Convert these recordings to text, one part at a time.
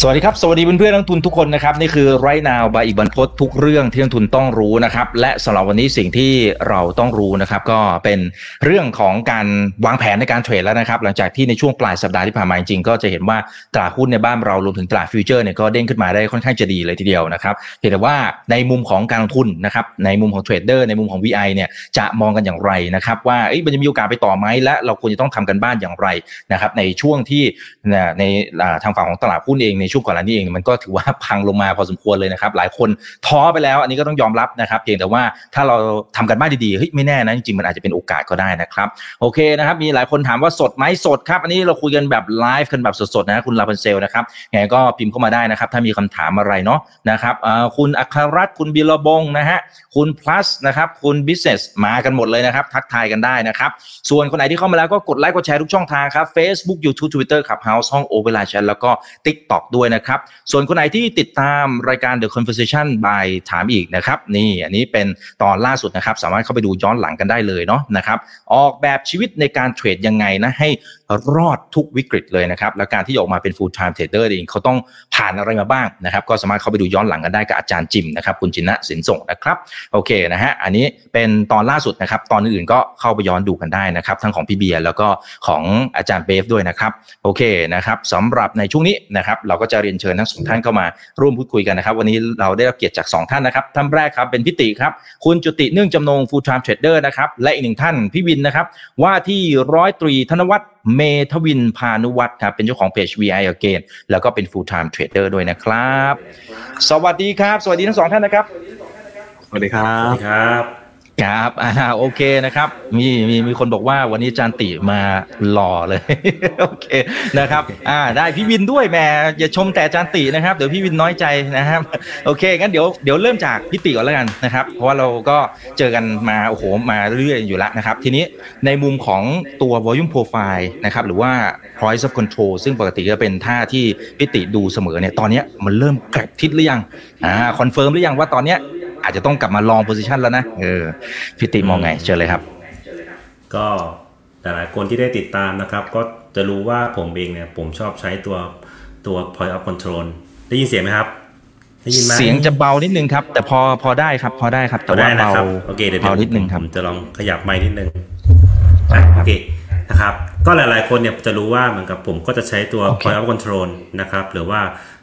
สวัสดีครับ สวัสดีเพื่อนๆนักทุนทุกคนนะครับนี่คือไรนาวบายอีกบรรพททุกเรื่องที่นักทุนต้องรู้นะครับและสำหรับวันนี้สิ่งที่เราต้องรู้นะครับก็เป็นเรื่องของการวางแผนในการเทรดแล้วนะครับหลังจากที่ในช่วงปลายสัปดาห์ที่ผ่านมาจริงๆก็จะเห็นว่าตลาดหุ้นในบ้านเรารวมถึงตลาดฟิวเจอร์เนี่ยก็เด้งขึ้นมาได้ค่อนข้างจะดีเลยทีเดียวนะครับเพียงแต่ว่าในมุมของการลงทุนนะครับในมุมของเทรดเดอร์ในมุมของ VI เนี่ยจะมองกันอย่างไรนะครับว่ามันจะมีโอกาสไปต่อไหมและเราควรจะต้องทำกันบ้านอย่างไรนะครับในช่วงที่ในทางฝั่งของตลาดหุ้นเองในช่วงก่อนหน้านี้เองมันก็ถือว่าพังลงมาพอสมควรเลยนะครับ หลายคนท้อไปแล้ว อันนี้ก็ต้องยอมรับนะครับ เพียงแต่ว่าถ้าเราทำกันบ้านดีๆเฮ้ยไม่แน่นะจริงๆมันอาจจะเป็นโอกาสก็ได้นะครับ โอเคนะครับ มีหลายคนถามว่าสดไหมสดครับ อันนี้เราคุยกันแบบไลฟ์กันแบบสดๆนะคุณลาพันเซลนะครับไงก็พิมพ์เข้ามาได้นะครับ ถ้ามีคำถามอะไรเนาะนะครับคุณอัครรัตน์คุณบิลบงนะฮะคุณ plus นะครับคุณบิสเนสมากันหมดเลยนะครับ ทักทายกันได้นะครับ ส่วนคนไหนที่เข้ามาแล้วก็กดไลค์กดแชร์ทุกช่องทางครับ Facebook YouTube Twitter ขับ House ห้องโอเวลาแชทแล้วก็ TikTok ด้วยนะครับ ส่วนคนไหนที่ติดตามรายการ The Conversation by ถามอีกนะครับ นี่อันนี้เป็นตอนล่าสุดนะครับ สามารถเข้าไปดูย้อนหลังกันได้เลยเนาะนะครับ ออกแบบชีวิตในการเทรดยังไงนะให้รอดทุกวิกฤตเลยนะครับ และการที่ออกมาเป็น full time trader เองเขาต้องผ่านอะไรมาบ้างนะครับ ก็สามารถเข้าไปดูย้อนหลังกันได้กับอาจารย์จิมนะครับ คุณจินะสินส่งนะครับ โอเคนะฮะ อันนี้เป็นตอนล่าสุดนะครับ ตอนอื่นก็เข้าไปย้อนดูกันได้นะครับ ทั้งของพี่เบียร์แล้วก็ของอาจารย์เบฟด้วยนะครับ โอเคนะครับสำหรับในช่วงนี้นะครับเราก็จะเรียนเชิญทั้งสองท่านเข้ามาร่วมพูดคุยกันนะครับ วันนี้เราได้รับเกียรติจาก 2 ท่านนะครับ ท่านแรกครับเป็นพิติครับ คุณจุติเนื่องจำนง full time trader นะครับ และอีกหนึ่งท่านพี่วินนะครับ ว่าที่ร้อยตรีธนวัฒน์เมทวินพานุวัฒน์ครับเป็นเจ้าของเพจ VI Again แล้วก็เป็น full time trader ด้วยนะครับ สวัสดีครับ สวัสดีทั้งสองท่านนะครับ สวัสดีครับ ครับครับอ่าโอเคนะครับ มีมีมีคนบอกว่าวันนี้จานติมาหล่อเลย โอเคนะครับ อ่า ได้พี่วินด้วยแม่อย่าชมแต่จานตินะครับเดี๋ยวพี่วินน้อยใจนะครับ โอเคงั้นเดี๋ยวเดี๋ยวเริ่มจากพี่ติก่อนแล้วกันนะครับ เพราะว่าเราก็เจอกันมาโอ้โหมาเรื่อยอยู่แล้วนะครับ ทีนี้ในมุมของตัว volume profile นะครับหรือว่า price of control ซึ่งปกติจะเป็นท่าที่พิติดูเสมอเนี่ยตอนนี้มันเริ่มกลับทิศหรือยังอ่า confirm หรือยังว่าตอนเนี้ย อาจจะต้องกลับมา long position แล้วนะเออพิติมองไงเชิญเลยครับ ก็หลายคนที่ได้ติดตามนะครับ ก็จะรู้ว่าผมเองเนี่ย ผมชอบใช้ตัวตัว point of control ได้ยินเสียงไหมครับได้ยินไหมเสียงจะเบานิดนึงครับ แต่พอพอได้ครับพอได้ครับ แต่ว่าเบาโอเคเดี๋ยวเบานิดนึงครับจะลองขยับไม้นิดนึงโอเคนะครับ ก็หลายๆคนเนี่ยจะรู้ว่าเหมือนกับผมก็จะใช้ตัว point of control นะครับ หรือว่า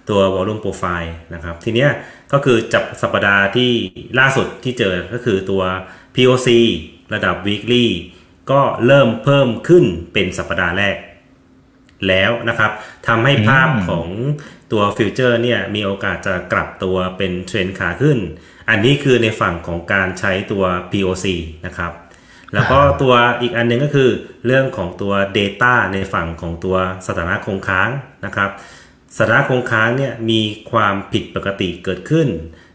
ตัว volume profile นะครับ ทีเนี้ยก็คือจับสัปดาห์ที่ล่าสุดที่เจอก็คือตัว POC ระดับ weekly ก็เริ่มเพิ่มขึ้นเป็นสัปดาห์แรก แล้วนะครับทำให้ภาพของตัว future เนี่ยมีโอกาสจะกลับตัวเป็นเทรนขาขึ้น อันนี้คือในฝั่งของการใช้ตัว POC นะครับ แล้วก็ตัวอีกอันนึงก็คือเรื่องของตัว Data ในฝั่งของตัวสถานะคงค้างนะครับ สถานะคงค้างเนี่ยมีความผิดปกติเกิดขึ้น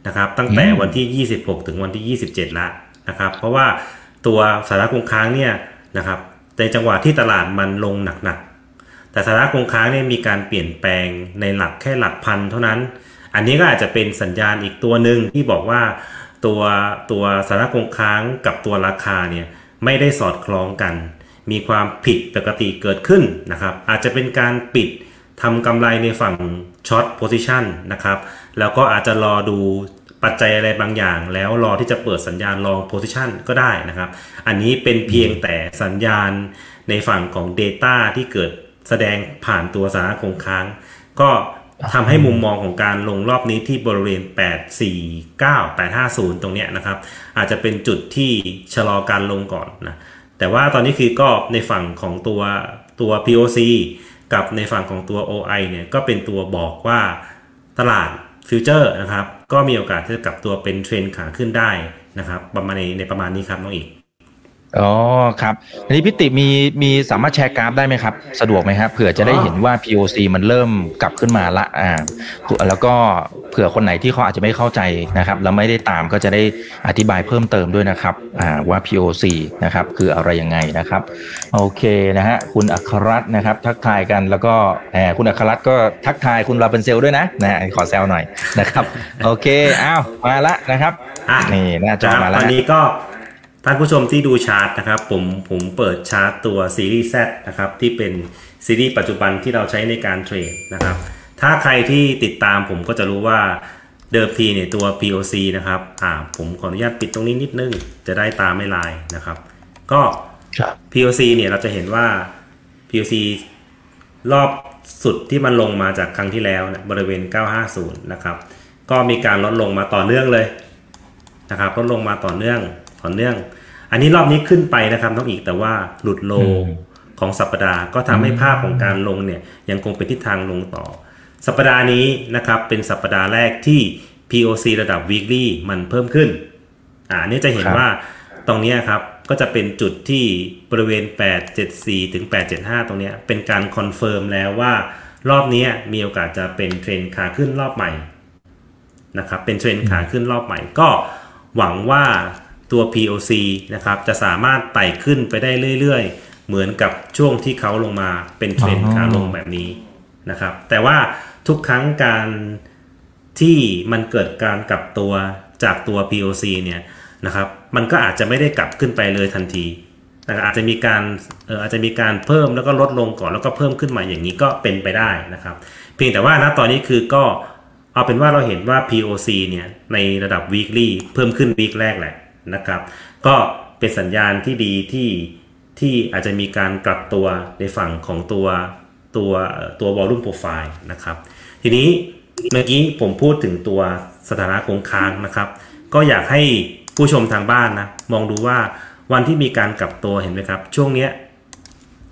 นะครับ ตั้งแต่วันที่ 26 ถึงวันที่ 27 ละนะครับ เพราะว่าตัวสถานะคงค้างเนี่ยนะครับในจังหวะที่ตลาดมันลงหนักๆ แต่สถานะคงค้างเนี่ยมีการเปลี่ยนแปลงในหลักแค่หลักพันเท่านั้น อันนี้ก็อาจจะเป็นสัญญาณอีกตัวหนึ่งที่บอกว่าตัวตัวสถานะคงค้างกับตัวราคาเนี่ยไม่ได้สอดคล้องกัน มีความผิดปกติเกิดขึ้นนะครับ อาจจะเป็นการปิด ทำกำไรในฝั่ง short position นะครับ แล้วก็อาจจะรอดูปัจจัยอะไรบางอย่าง แล้วรอที่จะเปิดสัญญาณลองโพซิชันก็ได้นะครับ อันนี้เป็นเพียงแต่สัญญาณในฝั่งของ Data ที่เกิดแสดงผ่านตัวสาระคงค้าง ก็ทำให้มุมมองของการลงรอบนี้ที่บริเวณ 849 850 ตรงนี้นะครับ อาจจะเป็นจุดที่ชะลอการลงก่อนนะ แต่ว่าตอนนี้คือก็ในฝั่งของตัวตัว POC กับในฝั่งของตัว OI เนี่ยก็เป็นตัวบอกว่าตลาด future นะครับ ก็มีโอกาสที่จะกลับตัวเป็นเทรนขาขึ้นได้นะครับ ประมาณในในประมาณนี้ครับน้องอีก อ๋อครับอันนี้พิติมีมีสามารถแชร์กราฟได้ไหมครับ สะดวกไหมครับเผื่อจะได้เห็นว่า POC มันเริ่มกลับขึ้นมาละอ่าแล้วก็เผื่อคนไหนที่เขาอาจจะไม่เข้าใจนะครับ แล้วไม่ได้ตามก็จะได้อธิบายเพิ่มเติมด้วยนะครับอ่าว่า POC นะครับคืออะไรยังไงนะครับ โอเคนะฮะคุณอัครรัตน์นะครับ ทักทายกันแล้วก็แหมคุณอัครรัตน์ก็ทักทายคุณลาเป็นเซลด้วยนะนะขอแซวหน่อยนะครับ โอเคอ้าวมาละนะครับนี่หน้าจอมาแล้ววันนี้ก็ ท่านผู้ชมที่ดูชาร์ตนะครับผมผมเปิดชาร์ตตัวซีรีส์ Z นะครับที่เป็นซีรีส์ปัจจุบันที่เราใช้ในการเทรดนะครับถ้าใครที่ติดตามผมก็จะรู้ว่าเดิมทีเนี่ยตัว POC นะครับอ่าผมขออนุญาตปิดตรงนี้นิดนึง จะได้ตามไม่ลายนะครับ ก็ครับ POC เนี่ยเราจะเห็นว่า POC รอบสุดที่มันลงมาจากครั้งที่แล้วนะบริเวณ 950 นะครับ ก็มีการลดลงมาต่อเนื่องเลยนะครับลดลงมาต่อเนื่องต่อเนื่อง อันนี้รอบนี้ขึ้นไปนะครับต้องอีกแต่ว่าหลุดโลอืมของสัปดาห์ก็ทำให้ภาพของการลงเนี่ยยังคงเป็นทิศทางลงต่อ สัปดาห์นี้นะครับเป็นสัปดาห์แรกที่ POC ระดับ weekly มันเพิ่มขึ้น อ่าอันนี้จะเห็นครับว่าตรงเนี้ยครับก็จะเป็นจุดที่บริเวณ 874 ถึง 875 ตรงเนี้ยเป็นการ confirm แล้วว่ารอบเนี้ยมีโอกาสจะเป็นเทรนขาขึ้นรอบใหม่นะครับเป็นเทรนขาขึ้นรอบใหม่ก็หวังว่า ตัว POC นะครับจะสามารถไต่ขึ้นไปได้เรื่อยๆ เหมือนกับช่วงที่เขาลงมาเป็นเทรนขาลงแบบนี้นะครับ แต่ว่าทุกครั้งการที่มันเกิดการกลับตัวจากตัว POC เนี่ยนะครับ มันก็อาจจะไม่ได้กลับขึ้นไปเลยทันทีนะครับอาจจะมีการเอออาจจะมีการเพิ่มแล้วก็ลดลงก่อนแล้วก็เพิ่มขึ้นมาอย่างนี้ก็เป็นไปได้นะครับ เพียงแต่ว่าณตอนนี้คือก็เอาเป็นว่าเราเห็นว่า POC เนี่ยในระดับ weekly เพิ่มขึ้น week แรกแหละ นะครับ ก็เป็นสัญญาณที่ดีที่ที่อาจจะมีการกลับตัวในฝั่งของตัวตัวตัว volume profile นะครับ ทีนี้เมื่อกี้ผมพูดถึงตัวสถานะคงค้างนะครับ ก็อยากให้ผู้ชมทางบ้านนะมองดูว่าวันที่มีการกลับตัวเห็นไหมครับ ช่วงเนี้ย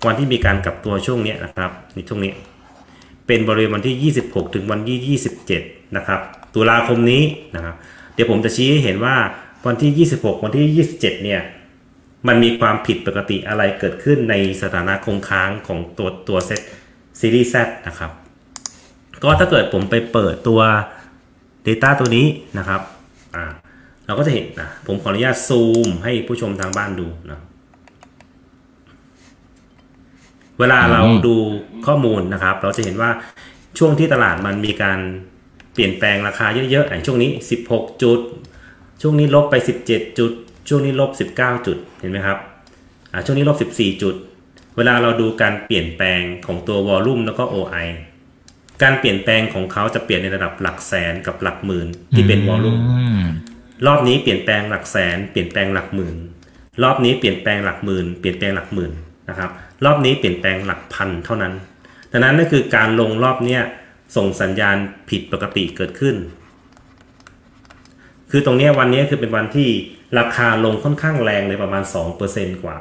วันที่มีการกลับตัวช่วงเนี้ยนะครับในช่วงนี้ เป็นบริเวณวันที่ 26 ถึงวันที่ 27 นะครับตุลาคมนี้นะครับ เดี๋ยวผมจะชี้ให้เห็นว่า วันที่ 26 วันที่ 27 เนี่ย มันมีความผิดปกติอะไรเกิดขึ้นในสถานะคงค้างของตัวตัวเซตซีรีส์ Z นะครับ ก็ถ้าเกิดผมไปเปิดตัว Data ตัวนี้นะครับ อ่า เราก็จะเห็นนะ ผมขออนุญาตซูมให้ผู้ชมทางบ้านดูนะ เวลาเราดูข้อมูลนะครับ เราจะเห็นว่าช่วงที่ตลาดมันมีการเปลี่ยนแปลงราคาเยอะๆอย่างช่วงนี้ 16 จุด ช่วงนี้ลบไป 17 จุด ช่วงนี้ลบ 19 จุด เห็นไหมครับอ่าช่วงนี้ลบ 14 จุด เวลาเราดูการเปลี่ยนแปลงของตัววอลลุ่มแล้วก็ OI การเปลี่ยนแปลงของเขาจะเปลี่ยนในระดับหลักแสนกับหลักหมื่นที่เป็นวอลลุ่มอืมรอบนี้เปลี่ยนแปลงหลักแสน เปลี่ยนแปลงหลักหมื่น รอบนี้เปลี่ยนแปลงหลักหมื่น เปลี่ยนแปลงหลักหมื่นนะครับ รอบนี้เปลี่ยนแปลงหลักพันเท่านั้น ดังนั้นนั่นคือการลงรอบเนี้ยส่งสัญญาณผิดปกติเกิดขึ้น คือตรงเนี้ยวันนี้คือเป็นวันที่ราคาลงค่อนข้างแรงเลยประมาณ 2%กว่า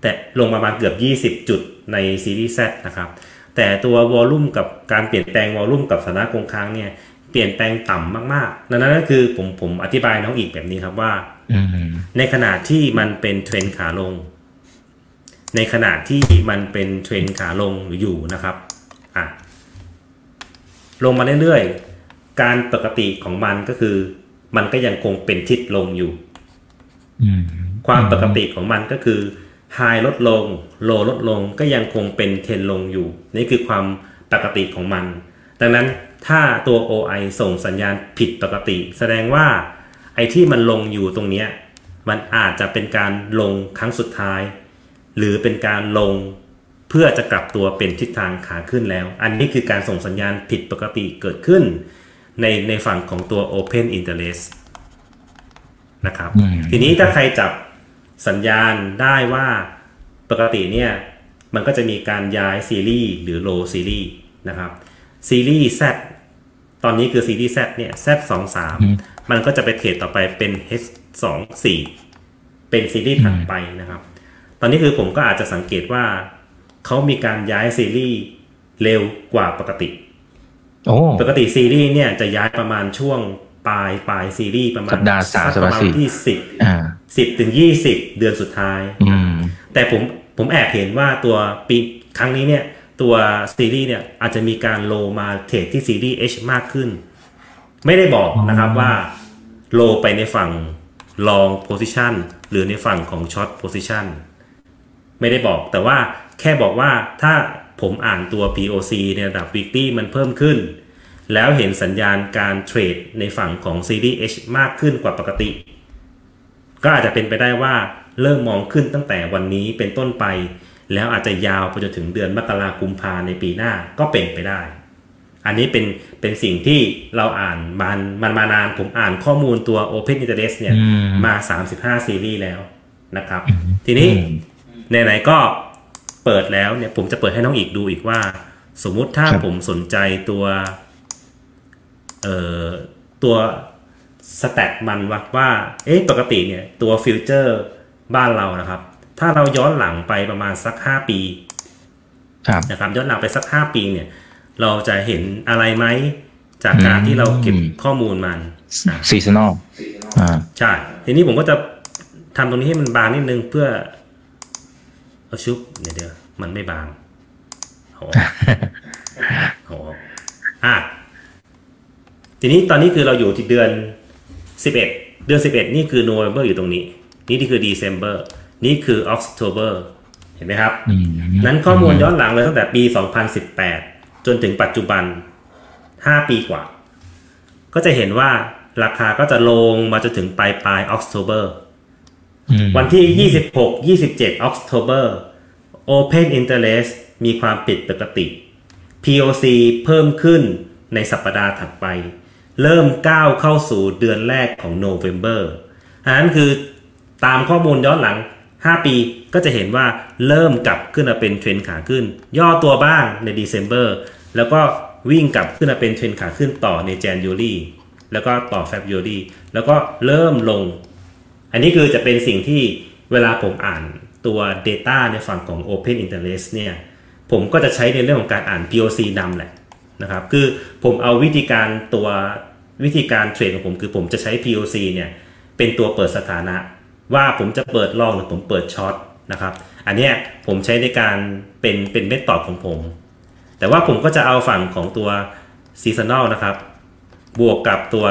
แต่ลงประมาณเกือบ 20 จุดในซีรีส์ Z นะครับ แต่ตัววอลลุ่มกับการเปลี่ยนแปลงวอลลุ่มกับสถานะคงค้างเนี่ยเปลี่ยนแปลงต่ำมากๆดังนั้นนั่นคือผมผมอธิบายน้องอีกแบบนี้ครับว่าอืมในขณะที่มันเป็นเทรนขาลง ในขณะที่มันเป็นเทรนขาลงอยู่นะครับอะลงมาเรื่อยๆ การปกติของมันก็คือ มันก็ยังคงเป็นทิศลงอยู่อืมความปกติของมันก็คือไฮลดลงโลลดลงก็ยังคงเป็นเทรนลงอยู่ นี่คือความปกติของมัน ดังนั้นถ้าตัว OI ส่งสัญญาณผิดปกติ แสดงว่าไอ้ที่มันลงอยู่ตรงเนี้ยมันอาจจะเป็นการลงครั้งสุดท้าย หรือเป็นการลงเพื่อจะกลับตัวเป็นทิศทางขาขึ้นแล้ว อันนี้คือการส่งสัญญาณผิดปกติเกิดขึ้น ในในฝั่งของตัว Open Interest นะครับอืมทีนี้ถ้าใครจับสัญญาณได้ว่าปกติเนี่ย มันก็จะมีการย้ายซีรีส์หรือโลซีรีส์นะครับ ซีรีส์ Z ตอนนี้คือซีรีส์ Z เนี่ย Z 2 3มันก็จะไปเทรดต่อไปเป็น H 2 4เป็นซีรีส์ถัดไปนะครับ ตอนนี้คือผมก็อาจจะสังเกตว่าเขามีการย้ายซีรีส์เร็วกว่าปกติโอ้ ปกติซีรีส์เนี่ยจะย้ายประมาณช่วงปลายปลายซีรีส์ประมาณสัปดาห์สามสักประมาณสัปดาห์สี่ที่สิบอ่าสิบถึงยี่สิบเดือนสุดท้ายอืมแต่ผมผมแอบเห็นว่าตัวปีครั้งนี้เนี่ย ตัวซีรีส์เนี่ยอาจจะมีการโลมาเทรดที่ซีรีส์ H มากขึ้น ไม่ได้บอกนะครับว่าโลไปในฝั่ง long position หรือในฝั่งของ short position ไม่ได้บอกแต่ว่าแค่บอกว่าถ้า ผมอ่านตัว POC ในระดับ weekly มันเพิ่มขึ้น แล้วเห็นสัญญาณการเทรดในฝั่งของซีรีส์ H มากขึ้นกว่าปกติ ก็อาจจะเป็นไปได้ว่าเริ่มมองขึ้นตั้งแต่วันนี้เป็นต้นไป แล้วอาจจะยาวไปจนถึงเดือนมกราคมพาในปีหน้าก็เป็นไปได้ อันนี้เป็นเป็นสิ่งที่เราอ่านมันมันมานานผมอ่านข้อมูลตัว Open Interest เนี่ยอืมมา 35 ซีรีส์แล้วนะครับ ทีนี้ไหนๆก็ เปิดแล้วเนี่ยผมจะเปิดให้น้องอีกดูอีกว่า สมมุติถ้าครับ ผมสนใจตัวเอ่อตัว stat มันว่าว่า เอ๊ะปกติเนี่ยตัว future บ้านเรานะครับ ถ้าเราย้อนหลังไปประมาณสัก 5 ปี ครับ นะครับย้อนหลังไปสัก5ปีเนี่ย เราจะเห็นอะไรไหมจากการอืม ที่เราเก็บข้อมูลมันอะซีซันอลอ่า ใช่ทีนี้ผมก็จะทำตรงนี้ให้มันบางนิดนึงเพื่อเอาชุบเดี๋ยวเดี๋ยว มันไม่บางเอาออกเอาออกอะทีนี้ตอนนี้คือเราอยู่ที่เดือนสิบเอ็ดเดือนสิบเอ็ดนี่คือ November อยู่ตรงนี้ นี่นี่คือ December นี่คือ October เห็นไหมครับอืมนั้นข้อมูลย้อนหลังเลยตั้งแต่ปี 2018 จนถึงปัจจุบัน 5 ปีกว่า ก็จะเห็นว่าราคาก็จะลงมาจนถึงปลายปลาย October อืมวันที่ 26 27 October Open Interest มีความผิดปกติ POC เพิ่มขึ้นในสัปดาห์ถัดไป เริ่มก้าวเข้าสู่เดือนแรกของ November อันนั้นคือตามข้อมูลย้อนหลัง 5 ปีก็จะเห็นว่าเริ่มกลับขึ้นมาเป็นเทรนขาขึ้น ย่อตัวบ้างใน December แล้วก็วิ่งกลับขึ้นมาเป็นเทรนขาขึ้นต่อใน January แล้วก็ต่อ February แล้วก็เริ่มลง อันนี้คือจะเป็นสิ่งที่เวลาผมอ่าน ตัว Data ในฝั่งของ Open Interest เนี่ยผมก็จะใช้ในเรื่องของการอ่าน POC นำแหละนะครับคือผมเอาวิธีการตัววิธีการเทรดของผมคือผมจะใช้ POC เนี่ยเป็นตัวเปิดสถานะ ว่าผมจะเปิด long หรือผมเปิด short นะครับอันนี้ผมใช้ในการเป็นเป็น method ของผม แต่ว่าผมก็จะเอาฝั่งของตัว Seasonal นะครับบวกกับตัว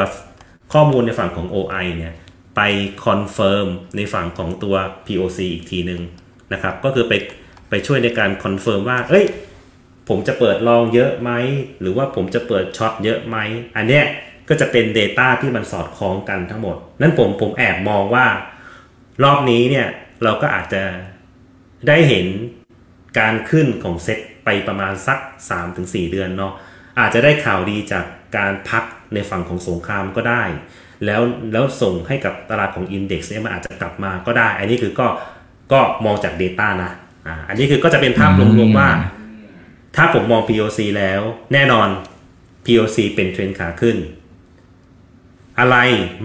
ข้อมูลในฝั่งของ OI เนี่ย ไป confirm ในฝั่งของตัว POC อีกทีหนึ่งนะครับ ก็คือไปไปช่วยในการ confirm ว่า เอ้ย ผมจะเปิด long เยอะไหม หรือว่าผมจะเปิด short เยอะไหม อันเนี้ยก็จะเป็น Data ที่มันสอดคล้องกันทั้งหมด นั่นผมผมแอบมองว่า รอบนี้เนี่ยเราก็อาจจะได้เห็นการขึ้นของเซ็ตไปประมาณสัก 3-4 เดือนเนาะอาจจะได้ข่าวดีจากการพักในฝั่งของสงครามก็ได้ แล้วแล้วส่งให้กับตลาดของ Index เนี่ยมันอาจจะกลับมาก็ได้ อันนี้คือก็ก็มองจาก Data นะอ่าอันนี้คือก็จะเป็นภาพรวมๆว่า ถ้าผมมอง POC แล้วแน่นอน POC เป็นเทรนขาขึ้น อะไร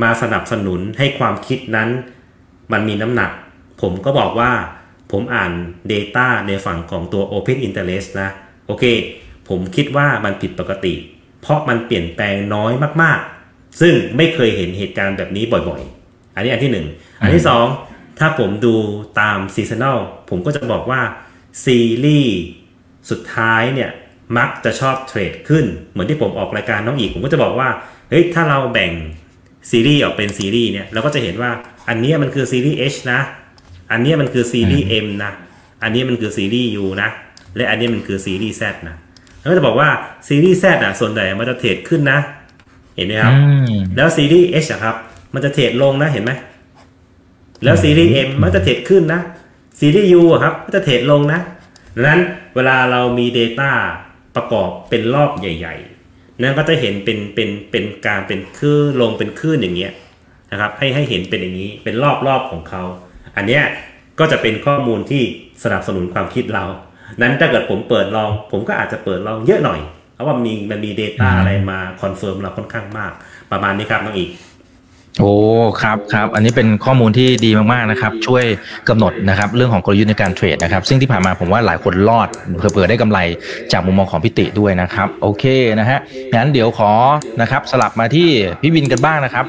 มาสนับสนุนให้ความคิดนั้น มันมีน้ำหนัก ผมก็บอกว่าผมอ่าน Data ในฝั่งของตัว Open Interest นะ โอเค ผมคิดว่ามันผิดปกติ เพราะมันเปลี่ยนแปลงน้อยมากๆ ซึ่งไม่เคยเห็นเหตุการณ์แบบนี้บ่อยๆ อันนี้อันที่หนึ่ง อันที่สอง ถ้าผมดูตามซีซัน a ลผมก็จะบอกว่า ซีรีส์สุดท้ายเนี่ย มักจะชอบเทรดขึ้น เหมือนที่ผมออกรายการน้องอีก ผมก็จะบอกว่า เฮ้ย ถ้าเราแบ่งซีรีส์ออกเป็นซีรีส์เนี่ย เราก็จะเห็นว่า อันเนี้ยมันคือซีรีส์ H นะ อันเนี้ยมันคือซีรีส์ M นะ อันนี้มันคือซีรีส์ U นะ และอันนี้มันคือซีรีส์ Z นะ แล้วก็จะบอกว่าซีรีส์ Z อะ ส่วนใหญ่มันจะเทรดขึ้นนะ เห็นไหมครับอืมแล้วซีรีส์ H อะครับ มันจะเทรดลงนะเห็นไหม แล้วซีรีส์ M มันจะเทรดขึ้นนะ ซีรีส์ U อะครับมันจะเทรดลงนะดังนั้นเวลาเรามี Data ประกอบเป็นรอบใหญ่ ๆ นั่นก็จะเห็นเป็นเป็นเป็นการเป็นคลื่นลงเป็นคลื่นอย่างเงี้ยนะครับ ให้ให้เห็นเป็นอย่างนี้เป็นรอบรอบของเขา อันเนี้ยก็จะเป็นข้อมูลที่สนับสนุนความคิดเรา นั้นถ้าเกิดผมเปิด long ผมก็อาจจะเปิด long เยอะหน่อย เพราะว่ามีมันมี Data อะไรมา confirm เราค่อนข้างมาก ประมาณนี้ครับน้องอีก โอ้ครับครับอันนี้เป็นข้อมูลที่ดีมากๆนะครับ ช่วยกำหนดนะครับเรื่องของกลยุทธ์ในการเทรดนะครับ ซึ่งที่ผ่านมาผมว่าหลายคนรอดเผื่อได้กำไรจากมุมมองของพิติด้วยนะครับ โอเคนะฮะงั้นเดี๋ยวขอนะครับสลับมาที่พี่วินกันบ้างนะครับ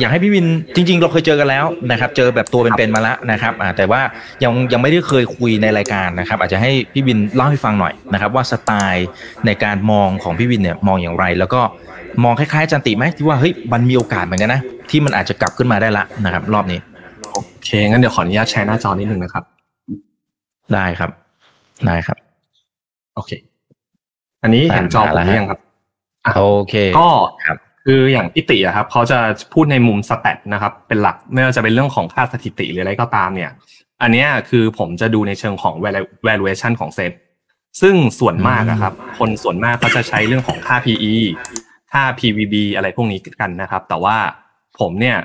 อยากให้พี่วินจริง ๆ เราเคยเจอกันแล้วนะครับ เจอแบบตัวเป็นๆมาแล้วนะครับแต่ว่ายังยังไม่ได้เคยคุยในรายการนะครับ อาจจะให้พี่วินเล่าให้ฟังหน่อยนะครับ ว่าสไตล์ในการมองของพี่วินเนี่ยมองอย่างไร แล้วก็ มองคล้ายๆอาจันติไหมที่ว่าเฮ้ยมันมีโอกาสเหมือนกันนะที่มันอาจจะกลับขึ้นมาได้ละนะครับ รอบนี้ โอเค งั้นเดี๋ยวขออนุญาตแชร์หน้าจอนิดนึงนะครับ ได้ครับได้ครับ โอเค อันนี้เห็นจอผมหรือยังครับอะโอเคก็ครับคืออย่างพิติอะครับเขาจะพูดในมุมสแตทนะครับ เป็นหลักไม่ว่าจะเป็นเรื่องของค่าสถิติหรืออะไรก็ตามเนี่ย อันเนี้ยคือผมจะดูในเชิงของ valuation ของเซตซึ่งส่วนมากอะครับ คนส่วนมากเขาจะใช้เรื่องของค่า PE ค่า PVB อะไรพวกนี้กันนะครับ แต่ว่าผมเนี่ย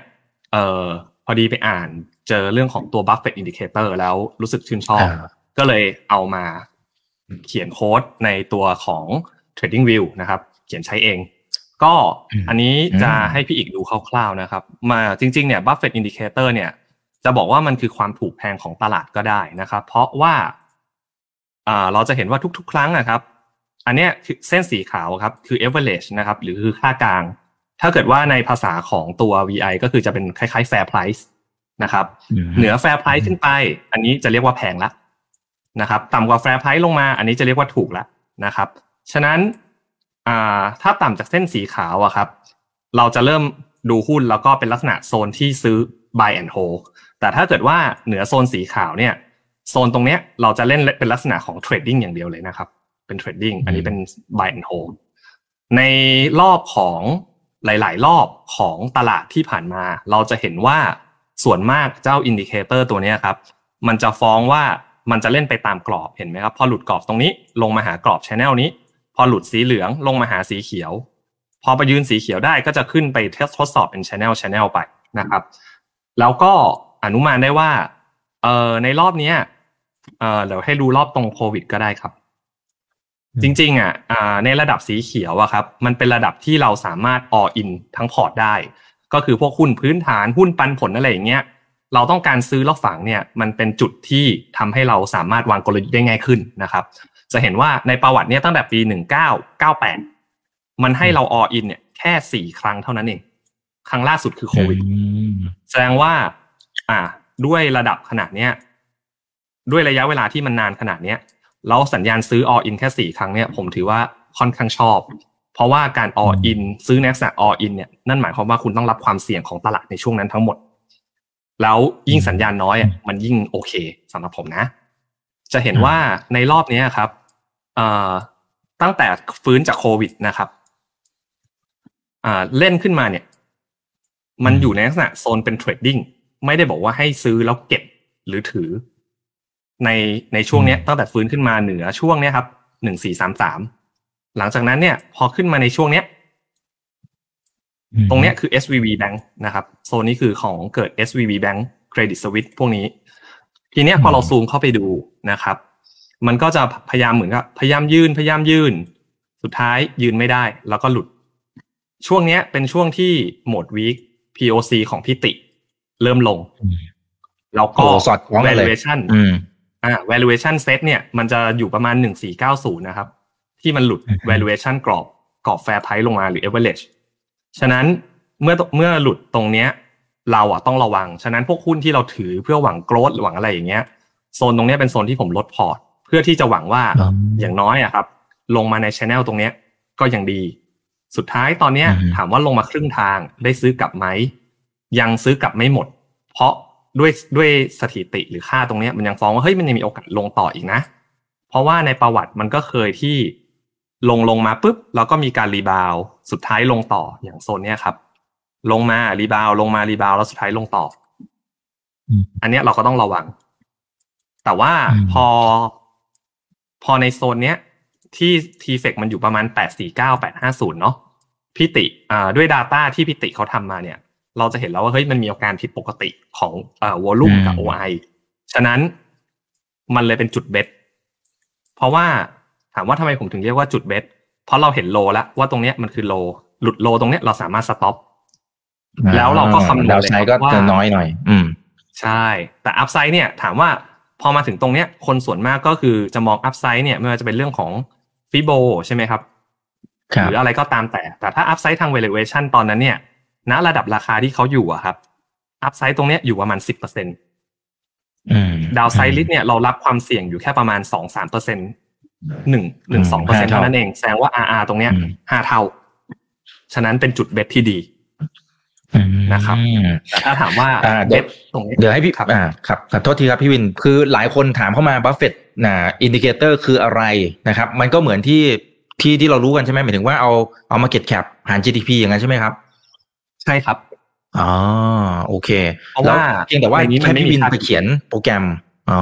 เอ่อพอดีไปอ่านเจอเรื่องของตัว Buffett Indicator แล้วรู้สึกชื่นชอบอ่าก็เลยเอามาเขียนโค้ดในตัวของ Trading View นะครับ เขียนใช้เอง ก็อืมอันนี้จะอืมให้พี่อีกดูคร่าวๆนะครับ มาจริงๆเนี่ย Buffett Indicator เนี่ย จะบอกว่ามันคือความถูกแพงของตลาดก็ได้นะครับ เพราะว่าอ่าเราจะเห็นว่าทุกๆ ครั้งนะครับ อันเนี้ยคือเส้นสีขาวครับคือ average นะครับหรือคือค่ากลาง ถ้าเกิดว่าในภาษาของตัว VI ก็คือจะเป็นคล้ายๆ fair price นะครับเหนือ fair price ขึ้นไป อันนี้จะเรียกว่าแพงละนะครับต่ำกว่า fair price ลงมา อันนี้จะเรียกว่าถูกละนะครับ ฉะนั้นอ่าถ้าต่ำจากเส้นสีขาวอะครับ เราจะเริ่มดูหุ้นแล้วก็เป็นลักษณะโซนที่ซื้อ buy and hold แต่ถ้าเกิดว่าเหนือโซนสีขาวเนี่ย โซนตรงเนี้ยเราจะเล่นเป็นลักษณะของ trading อย่างเดียวเลยนะครับ เป็น trading อันนี้เป็น buy and hold ในรอบของหลาย ๆ รอบของตลาดที่ผ่านมา เราจะเห็นว่าส่วนมากเจ้า indicator ตัวเนี้ยครับ มันจะฟ้องว่ามันจะเล่นไปตามกรอบเห็นไหมครับ พอหลุดกรอบตรงนี้ลงมาหากรอบ channel นี้ พอหลุดสีเหลืองลงมาหาสีเขียว พอไปยืนสีเขียวได้ก็จะขึ้นไปทดทดสอบเป็น channel channel ไปนะครับ แล้วก็อนุมานได้ว่าเอ่อในรอบเนี้ยเอ่อเดี๋ยวให้ดูรอบตรงโควิดก็ได้ครับ จริงๆอะอ่าในระดับสีเขียวอะครับมันเป็นระดับที่เราสามารถ all in ทั้งพอร์ตได้ ก็คือพวกหุ้นพื้นฐานหุ้นปันผลอะไรอย่างเงี้ยเราต้องการซื้อแล้วฝังเนี่ยมันเป็นจุดที่ทำให้เราสามารถวางกลยุทธ์ได้ง่ายขึ้นนะครับ จะเห็นว่าในประวัติเนี่ยตั้งแต่ปี 1998 มันให้เรา all in เนี่ยแค่สี่ครั้งเท่านั้นเอง ครั้งล่าสุดคือโควิดแสดงว่า อ่า ด้วยระดับขนาดเนี้ยด้วยระยะเวลาที่มันนานขนาดเนี้ย แล้วสัญญาณซื้อ all in แค่สี่ครั้งเนี้ยผมถือว่าค่อนข้างชอบ เพราะว่าการ all in ซื้อในลักษณะ all in เนี่ยนั่นหมายความว่าคุณต้องรับความเสี่ยงของตลาดในช่วงนั้นทั้งหมด แล้วยิ่งสัญญาณน้อยอะมันยิ่งโอเคสำหรับผมนะ จะเห็นว่าในรอบเนี้ยครับเอ่อตั้งแต่ฟื้นจากโควิดนะครับอ่าเล่นขึ้นมาเนี่ย มันอยู่ในลักษณะโซนเป็นเทรดดิ้งไม่ได้บอกว่าให้ซื้อแล้วเก็บหรือถือ ในในช่วงเนี้ยตั้งแต่ฟื้นขึ้นมาเหนือช่วงเนี้ยครับหนึ่งสี่สามสามหลังจากนั้นเนี่ย พอขึ้นมาในช่วงเนี้ย ตรงเนี้ยคือ SVB Bank นะครับโซนนี้คือของเกิด SVB Bank Credit Suisse พวกนี้ ทีเนี้ยพอเราซูมเข้าไปดูนะครับ มันก็จะพยายามเหมือนกับพยายามยืนพยายามยืน สุดท้ายยืนไม่ได้ แล้วก็หลุด ช่วงเนี้ยเป็นช่วงที่โหมด week POC ของพี่ติ เริ่มลงอืมแล้วก็โอ้สอดคล้องกันเลย valuation อืมอ่า valuation set เนี่ยมันจะอยู่ประมาณหนึ่งสี่เก้าศูนย์นะครับ ที่มันหลุดอือฮึ valuation กรอบกรอบ fair price ลงมาหรือ average ฉะนั้นเมื่อเมื่อหลุดตรงเนี้ย เราอะต้องระวัง ฉะนั้นพวกหุ้นที่เราถือเพื่อหวัง growth หวังอะไรอย่างเงี้ยโซนตรงเนี้ยเป็นโซนที่ผมลดพอร์ต เพื่อที่จะหวังว่าอ๋ออย่างน้อยอะครับ ลงมาในช anel ตรงเนี้ยก็ยังดี สุดท้ายตอนเนี้ยอือฮึถามว่าลงมาครึ่งทางได้ซื้อกลับไหมยังซื้อกลับไม่หมด เพราะ ด้วยด้วยสถิติหรือค่าตรงเนี้ยมันยังฟ้องว่าเฮ้ยมันยังมีโอกาสลงต่ออีกนะ เพราะว่าในประวัติมันก็เคยที่ลงลงมาปุ๊บแล้วก็มีการ rebound สุดท้ายลงต่ออย่างโซนเนี้ยครับ ลงมา rebound ลงมา rebound แล้วสุดท้ายลงต่ออืมอันเนี้ยเราก็ต้องระวัง แต่ว่าอืมพอ พอในโซนเนี้ย ที่ทีเฟกมันอยู่ประมาณแปดสี่เก้าแปดห้าศูนย์เนาะพิติอ่าด้วย Data ที่พิติเขาทำมาเนี่ย เราจะเห็นแล้วว่าเฮ้ยมันมีอาการผิดปกติของอ่าวอลุ่มกับอืม OI ฉะนั้นมันเลยเป็นจุดเบสเพราะว่าถามว่าทำไมผมถึงเรียกว่าจุดเบสเพราะเราเห็นโลแล้วว่าตรงเนี้ยมันคือโล หลุดโลตรงเนี้ยเราสามารถสต็อปแล้วเราก็คำนวณดาวไซด์ก็เลยครับว่าจะน้อยหน่อย อืม ใช่ แต่ upside เนี่ย ถามว่าพอมาถึงตรงเนี้ย คนส่วนมากก็คือจะมอง upside เนี่ยไม่ว่าจะเป็นเรื่องของ Fibo ใช่ไหมครับครับหรืออะไรก็ตามแต่ แต่ถ้า upside ทาง valuation ตอนนั้นเนี่ย ณระดับราคาที่เขาอยู่อะครับ upside ตรงเนี้ยอยู่ประมาณสิบเปอร์เซ็นอืม downside risk เนี่ยเรารับความเสี่ยงอยู่แค่ประมาณสองสามเปอร์เซ็นหนึ่งหนึ่งสองเปอร์เซ็นห้าเท่าเท่านั้นเองแสดงว่า RR ตรงเนี้ยอืมห้าเท่า ฉะนั้นเป็นจุด base ที่ดีอืมนะครับแต่ถ้าถามว่าอ่าเดี๋เบยวสตรงนี้เดี๋ยวให้พี่ครับอ่าครับขอโทษทีครับพี่วิน คือหลายคนถามเข้ามาบัฟเฟตนะ indicator คืออะไรนะครับ มันก็เหมือนที่ที่ที่เรารู้กันใช่ไหมหมายถึงว่าเอาเอา market cap หาร GDP อย่างนั้นใช่ไหมครับ ใช่ครับอ๋อโอเค เพราะว่าแล้วเพียงแต่ว่าในนี้มันแค่ไม่พี่มีวินค่าไปเขียนโปรแกรมอ๋อ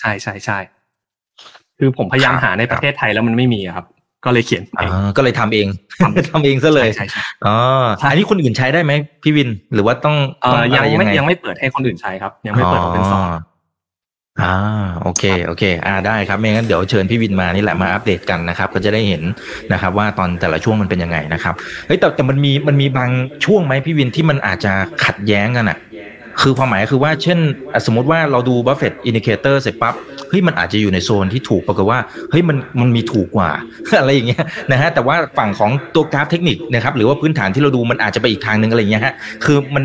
ใช่ใช่ใช่คือผมพยายามครับหาในประเทศไทยแล้วมันไม่มีอะครับ ก็เลยเขียนเองอ่าก็เลยทำเองทำทำเองซะเลยใช่ใช่อ๋อใช่อันนี้คนอื่นใช้ได้ไหมพี่วินหรือว่าต้องเอ่อต้องยังไงอะยังไม่เปิดให้คนอื่นใช้ครับ ยังไม่เปิด open source อ่ อา โอเคโอเค อ่า ได้ครับ ไม่งั้นเดี๋ยวเชิญพี่วินมานี่แหละ มาอัปเดตกันนะครับ ก็จะได้เห็นนะครับว่า ตอนแต่ละช่วงมันเป็นยังไงนะครับ เฮ้ย แต่ แต่มันมี มันมีบางช่วงไหมพี่วินที่มันอาจจะขัดแย้งกันอะ คือความหมายคือว่าเช่นอะสมมติว่าเราดู Buffett indicator เสร็จปั๊บเฮ้ยมันอาจจะอยู่ในโซนที่ถูกปรากฏว่าเฮ้ยมันมันมีถูกกว่า อะไรอย่างเงี้ยนะฮะแต่ว่าฝั่งของตัวกราฟเทคนิคนะครับหรือว่าพื้นฐานที่เราดูมันอาจจะไปอีกทางหนึ่งอะไรอย่างเงี้ยฮะคือมัน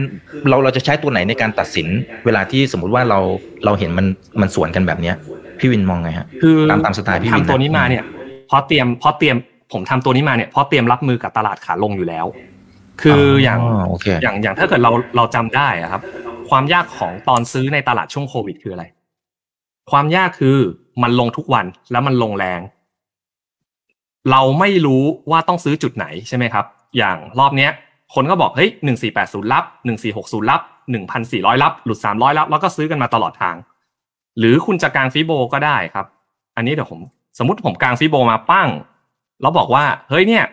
เราเราจะใช้ตัวไหนในการตัดสิน เวลาที่สมมุติว่าเราเราเห็นมันมันสวนกันแบบเนี้ยพี่วินมองไงฮะคือตามตามสไตล์พี่วินนะทำตัวนี้มาเนี่ยเพราะเตรียมเพราะเตรียมผมทำตัวนี้มาเนี่ยเพราะเตรียมรับมือกับตลาดขาลงอยู่แล้ว คืออย่างโอเคอย่างอย่างถ้าเกิดเราเราจำได้อะครับ ความยากของตอนซื้อในตลาดช่วงโควิดคืออะไร ความยากคือมันลงทุกวันแล้วมันลงแรง เราไม่รู้ว่าต้องซื้อจุดไหนใช่ไหมครับ อย่างรอบเนี้ย คนก็บอกเฮ้ยหนึ่งสี่แปดศูนย์รับหนึ่งสี่หกศูนย์รับหนึ่งพันสี่ร้อยรับหลุดสามร้อยรับแล้วก็ซื้อกันมาตลอดทาง หรือคุณจะกลางฟิโบก็ได้ครับ อันนี้เดี๋ยวผม สมมติผมกลางฟิโบมาปั้งแล้วบอกว่าเฮ้ยเนี่ย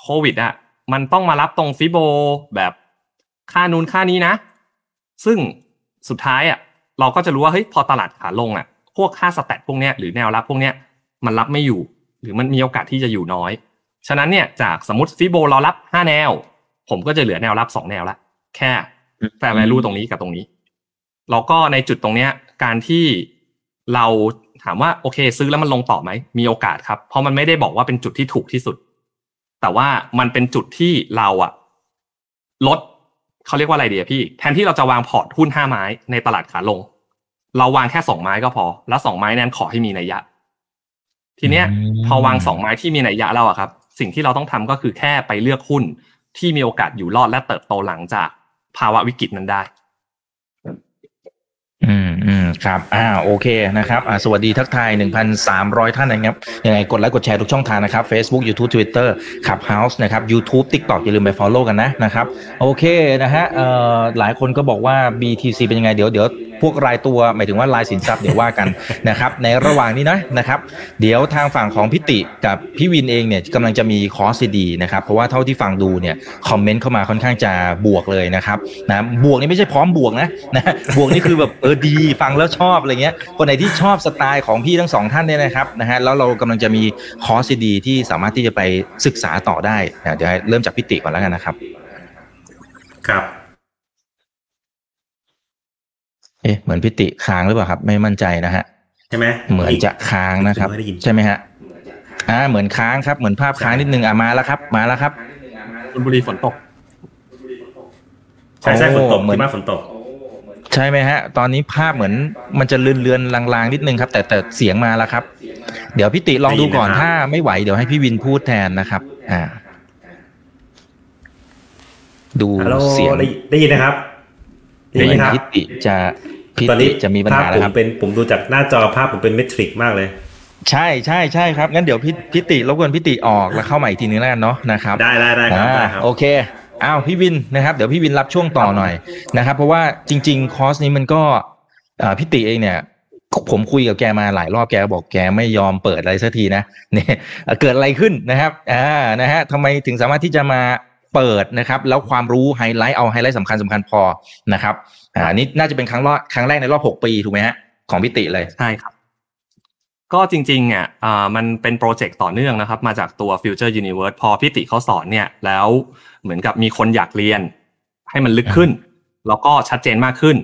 โควิดอะมันต้องมารับตรงฟิโบแบบค่านู้นค่านี้นะ ซึ่งสุดท้ายอะเราก็จะรู้ว่าเฮ้ยพอตลาดขาลงอะพวกค่าสแตทพวกเนี้ยหรือแนวรับพวกเนี้ยมันรับไม่อยู่ หรือมันมีโอกาสที่จะอยู่น้อย ฉะนั้นเนี่ยจากสมมติฟิโบเรารับห้าแนว ผมก็จะเหลือแนวรับสองแนวละแค่แฟร์แวลูตรงนี้กับตรงนี้แล้วก็ในจุดตรงเนี้ยการที่เราถามว่าโอเค ซื้อแล้วมันลงต่อไหมมีโอกาสครับ เพราะมันไม่ได้บอกว่าเป็นจุดที่ถูกที่สุด แต่ว่ามันเป็นจุดที่เราอะลด เขาเรียกว่าอะไรดีอะพี่ แทนที่เราจะวางพอร์ตหุ้นห้าไม้ในตลาดขาลง เราวางแค่สองไม้ก็พอ แล้วสองไม้นั้นขอให้มีนัยยะ ทีเนี้ยอืมพอวางสองไม้ที่มีนัยยะแล้วอะครับ สิ่งที่เราต้องทำก็คือแค่ไปเลือกหุ้นที่มีโอกาสอยู่รอดและเติบโตหลังจากภาวะวิกฤตนั้นได้ อืมอืม ครับ อ่า โอเคนะครับ อ่า สวัสดีทักทาย 1,300 ท่านนะครับ ยังไงกดไลค์กดแชร์ทุกช่องทางนะครับ Facebook YouTube Twitter Clubhouse นะครับ YouTube TikTok อย่าลืมไป follow กันนะนะครับ โอเคนะฮะ เอ่อ หลายคนก็บอกว่า BTC เป็นยังไง เดี๋ยวเดี๋ยวพวกรายตัวหมายถึงว่ารายสินทรัพย์เดี๋ยวว่ากันนะครับ ในระหว่างนี้นะนะครับ เดี๋ยวทางฝั่งของพิติกับพี่วินเองเนี่ยกำลังจะมีคอร์สดีนะครับ เพราะว่าเท่าที่ฟังดูเนี่ยคอมเมนต์เข้ามาค่อนข้างจะบวกเลยนะครับนะบวกนี่ไม่ใช่พร้อมบวกนะนะบวกนี่คือแบบเออดีฟังแล้วชอบอะไรเงี้ย คนไหนที่ชอบสไตล์ของพี่ทั้งสองท่านเนี่ยนะครับนะฮะแล้วเรากำลังจะมีคอร์สดีๆที่สามารถที่จะไปศึกษาต่อได้นะเดี๋ยวให้เริ่มจากพิติก่อนแล้วกันนะครับ ครับเอ๊ะเหมือนพิติค้างหรือเปล่าครับ ไม่มั่นใจนะฮะใช่ไหมเหมือนจะค้างนะครับไม่ได้ยินใช่ไหมฮะอ่าเหมือนค้างครับ เหมือนภาพค้างนิดนึงอะมาแล้วครับ มาแล้วครับคุณบุรีฝนตกใช่ใช่ฝนตกโอ้เหมือนที่มากฝนตก ใช่ไหมฮะ ตอนนี้ภาพเหมือนมันจะเลือนเลือนๆลางๆนิดนึงครับ แต่แต่เสียงมาแล้วครับ เดี๋ยวพี่ติลองดูก่อนได้ยินนะครับถ้าไม่ไหวเดี๋ยวให้พี่วินพูดแทนนะครับ อ่า ดูฮัลโหลเสียงได้ได้ยินนะครับได้ยินครับพิติจะพิตอนตินี้จะมีปัญภาพหาผแล้วคมรับเป็นผมดูจากหน้าจอภาพผมเป็นเมทริกมากเลย ใช่ใช่ใช่ครับงั้นเดี๋ยวพี่พิติรบกวนพิติออกแล้วเข้ามาอีกทีนึงแล้วกันเนาะนะครับ ได้ได้ได้ครับอ่าได้ครับโอเค อ้าวพี่วินนะครับเดี๋ยวพี่วินรับช่วงต่อหน่อยนะครับ เพราะว่าจริง ๆ คอร์สนี้มันก็อ่าพี่ติเองเนี่ย ผมคุยกับแกมาหลายรอบแกบอกแกไม่ยอมเปิดอะไรสักทีนะเนี่ยเอ่อเกิดอะไรขึ้นนะครับอ่านะฮะทำไมถึงสามารถที่จะมาเปิดนะครับ แล้วความรู้ไฮไลท์เอาไฮไลท์สำคัญสำคัญพอนะครับอ่านี่น่าจะเป็นครั้งรอบครั้งแรกในรอบหกปีถูกไหมฮะของพี่ติเลยใช่ครับ ก็จริงๆอะอ่ามันเป็นโปรเจกต์ต่อเนื่องนะครับ มาจากตัว Future Universe พอพี่ติเขาสอนเนี่ย แล้วเหมือนกับมีคนอยากเรียน ให้มันลึกขึ้น แล้วก็ชัดเจนมากขึ้น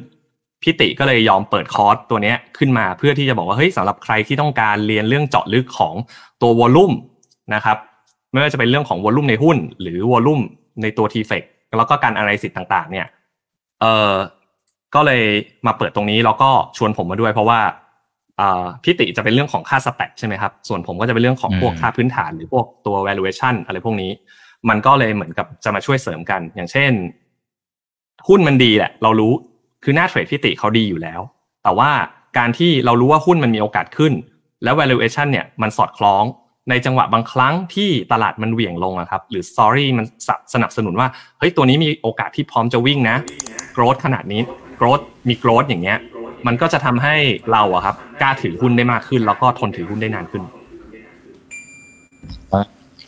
พี่ติก็เลยยอมเปิดคอร์สตัวเนี้ยขึ้นมาเพื่อที่จะบอกว่าเฮ้ยสำหรับใครที่ต้องการเรียนเรื่องเจาะลึกของตัววอลลุ่มนะครับไม่ว่าจะเป็นเรื่องของวอลลุ่มในหุ้น หรือวอลลุ่มในตัว t f e c แล้วก็การอะไรสิทธ์ต่าง ๆ เนี่ยเออก็เลยมาเปิดตรงนี้แล้วก็ชวนผมมาด้วยเพราะว่า พี่ติจะเป็นเรื่องของค่าสแต็กใช่ไหมครับ ส่วนผมก็จะเป็นเรื่องของพวกอืมค่าพื้นฐานหรือพวกตัว valuation อะไรพวกนี้ มันก็เลยเหมือนกับจะมาช่วยเสริมกัน อย่างเช่น หุ้นมันดีแหละ เรารู้คือหน้าเทรดพี่ติเขาดีอยู่แล้ว แต่ว่าการที่เรารู้ว่าหุ้นมันมีโอกาสขึ้น แล้ว valuation เนี่ยมันสอดคล้องในจังหวะบางครั้งที่ตลาดมันเหวี่ยงลงอะครับ หรือ story มันสนับสนุนว่าเฮ้ยตัวนี้มีโอกาสที่พร้อมจะวิ่งนะ growth ขนาดนี้ growth มี growth อย่างเงี้ย มันก็จะทำให้เราอะครับกล้าถือหุ้นได้มากขึ้น แล้วก็ทนถือหุ้นได้นานขึ้น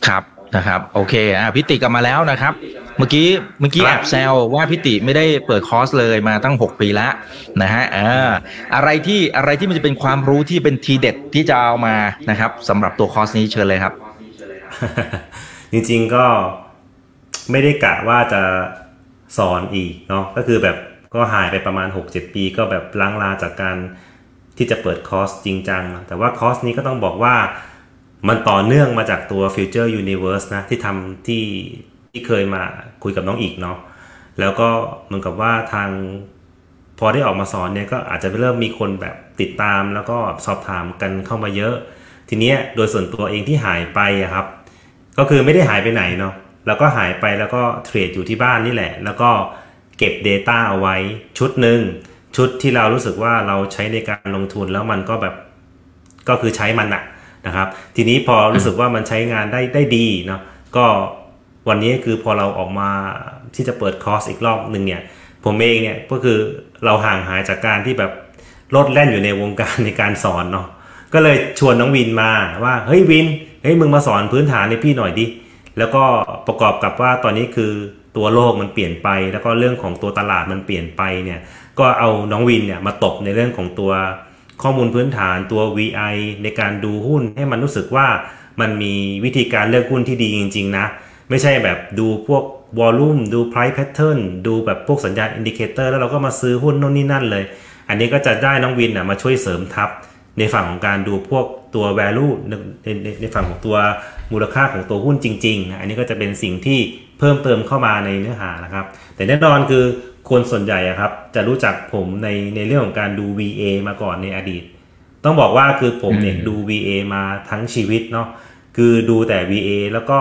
ครับนะครับ โอเคอ่าพี่ติกลับมาแล้วนะครับ เมื่อกี้เมื่อกี้ครับแอบแซวว่าพี่ติไม่ได้เปิดคอร์สเลยมาตั้ง 6 ปีแล้วนะฮะอ่าอะไรที่อะไรที่มันจะเป็นความรู้ที่เป็นทีเด็ดที่จะเอามานะครับสำหรับตัวคอร์สนี้เชิญเลยครับ จริงๆก็ไม่ได้กะว่าจะสอนอีกเนาะก็คือแบบ ก็หายไปประมาณ 6-7 ปีก็แบบร้างลาจากการที่จะเปิดคอร์สจริงจัง แต่ว่าคอร์สนี้ก็ต้องบอกว่ามันต่อเนื่องมาจากตัว Future Universe นะ ที่ทำที่ที่เคยมาคุยกับน้องอีกเนาะแล้วก็เหมือนกับว่าทางพอได้ออกมาสอนเนี่ยก็อาจจะเริ่มมีคนแบบติดตามแล้วก็สอบถามกันเข้ามาเยอะ ทีเนี้ยโดยส่วนตัวเองที่หายไปครับ ก็คือไม่ได้หายไปไหนเนาะแล้วก็หายไปแล้วก็เทรดอยู่ที่บ้านนี่แหละ แล้วก็ เก็บ Data เอาไว้ชุดหนึ่งชุดที่เรารู้สึกว่าเราใช้ในการลงทุนแล้วมันก็แบบก็คือใช้มันอะนะครับ ทีนี้พอรู้สึกว่ามันใช้งานได้ได้ดีเนาะก็วันนี้คือพอเราออกมาที่จะเปิดคอร์สอีกรอบหนึ่งเนี่ย ผมเองเนี่ยก็คือเราห่างหายจากการที่แบบลดแล่นอยู่ในวงการในการสอนเนาะก็เลยชวนน้องวินมาว่าเฮ้ยวินเฮ้ยมึงมาสอนพื้นฐานให้พี่หน่อยดิแล้วก็ประกอบกับว่าตอนนี้คือ ตัวโลกมันเปลี่ยนไป แล้วก็เรื่องของตัวตลาดมันเปลี่ยนไปเนี่ยก็เอาน้องวินเนี่ยมาตบในเรื่องของตัวข้อมูลพื้นฐานตัว VI ในการดูหุ้นให้มันรู้สึกว่ามันมีวิธีการเลือกหุ้นที่ดีจริง ๆ นะ ไม่ใช่แบบดูพวก volume ดู price pattern ดูแบบพวกสัญญาณ indicator แล้วเราก็มาซื้อหุ้นโน่นนี่นั่นเลย อันนี้ก็จะได้น้องวินอะมาช่วยเสริมทัพในฝั่งของการดูพวกตัว value ในในในในฝั่งของตัวมูลค่าของตัวหุ้นจริงๆนะอันนี้ก็จะเป็นสิ่งที่ เพิ่มเติมเข้ามาในเนื้อหานะครับ แต่แน่นอนคือคนส่วนใหญ่อะครับจะรู้จักผมในในเรื่องของการดู VA มาก่อนในอดีต ต้องบอกว่าคือผมเนี่ยอืมดู VA มาทั้งชีวิตเนาะคือดูแต่ VA แล้วก็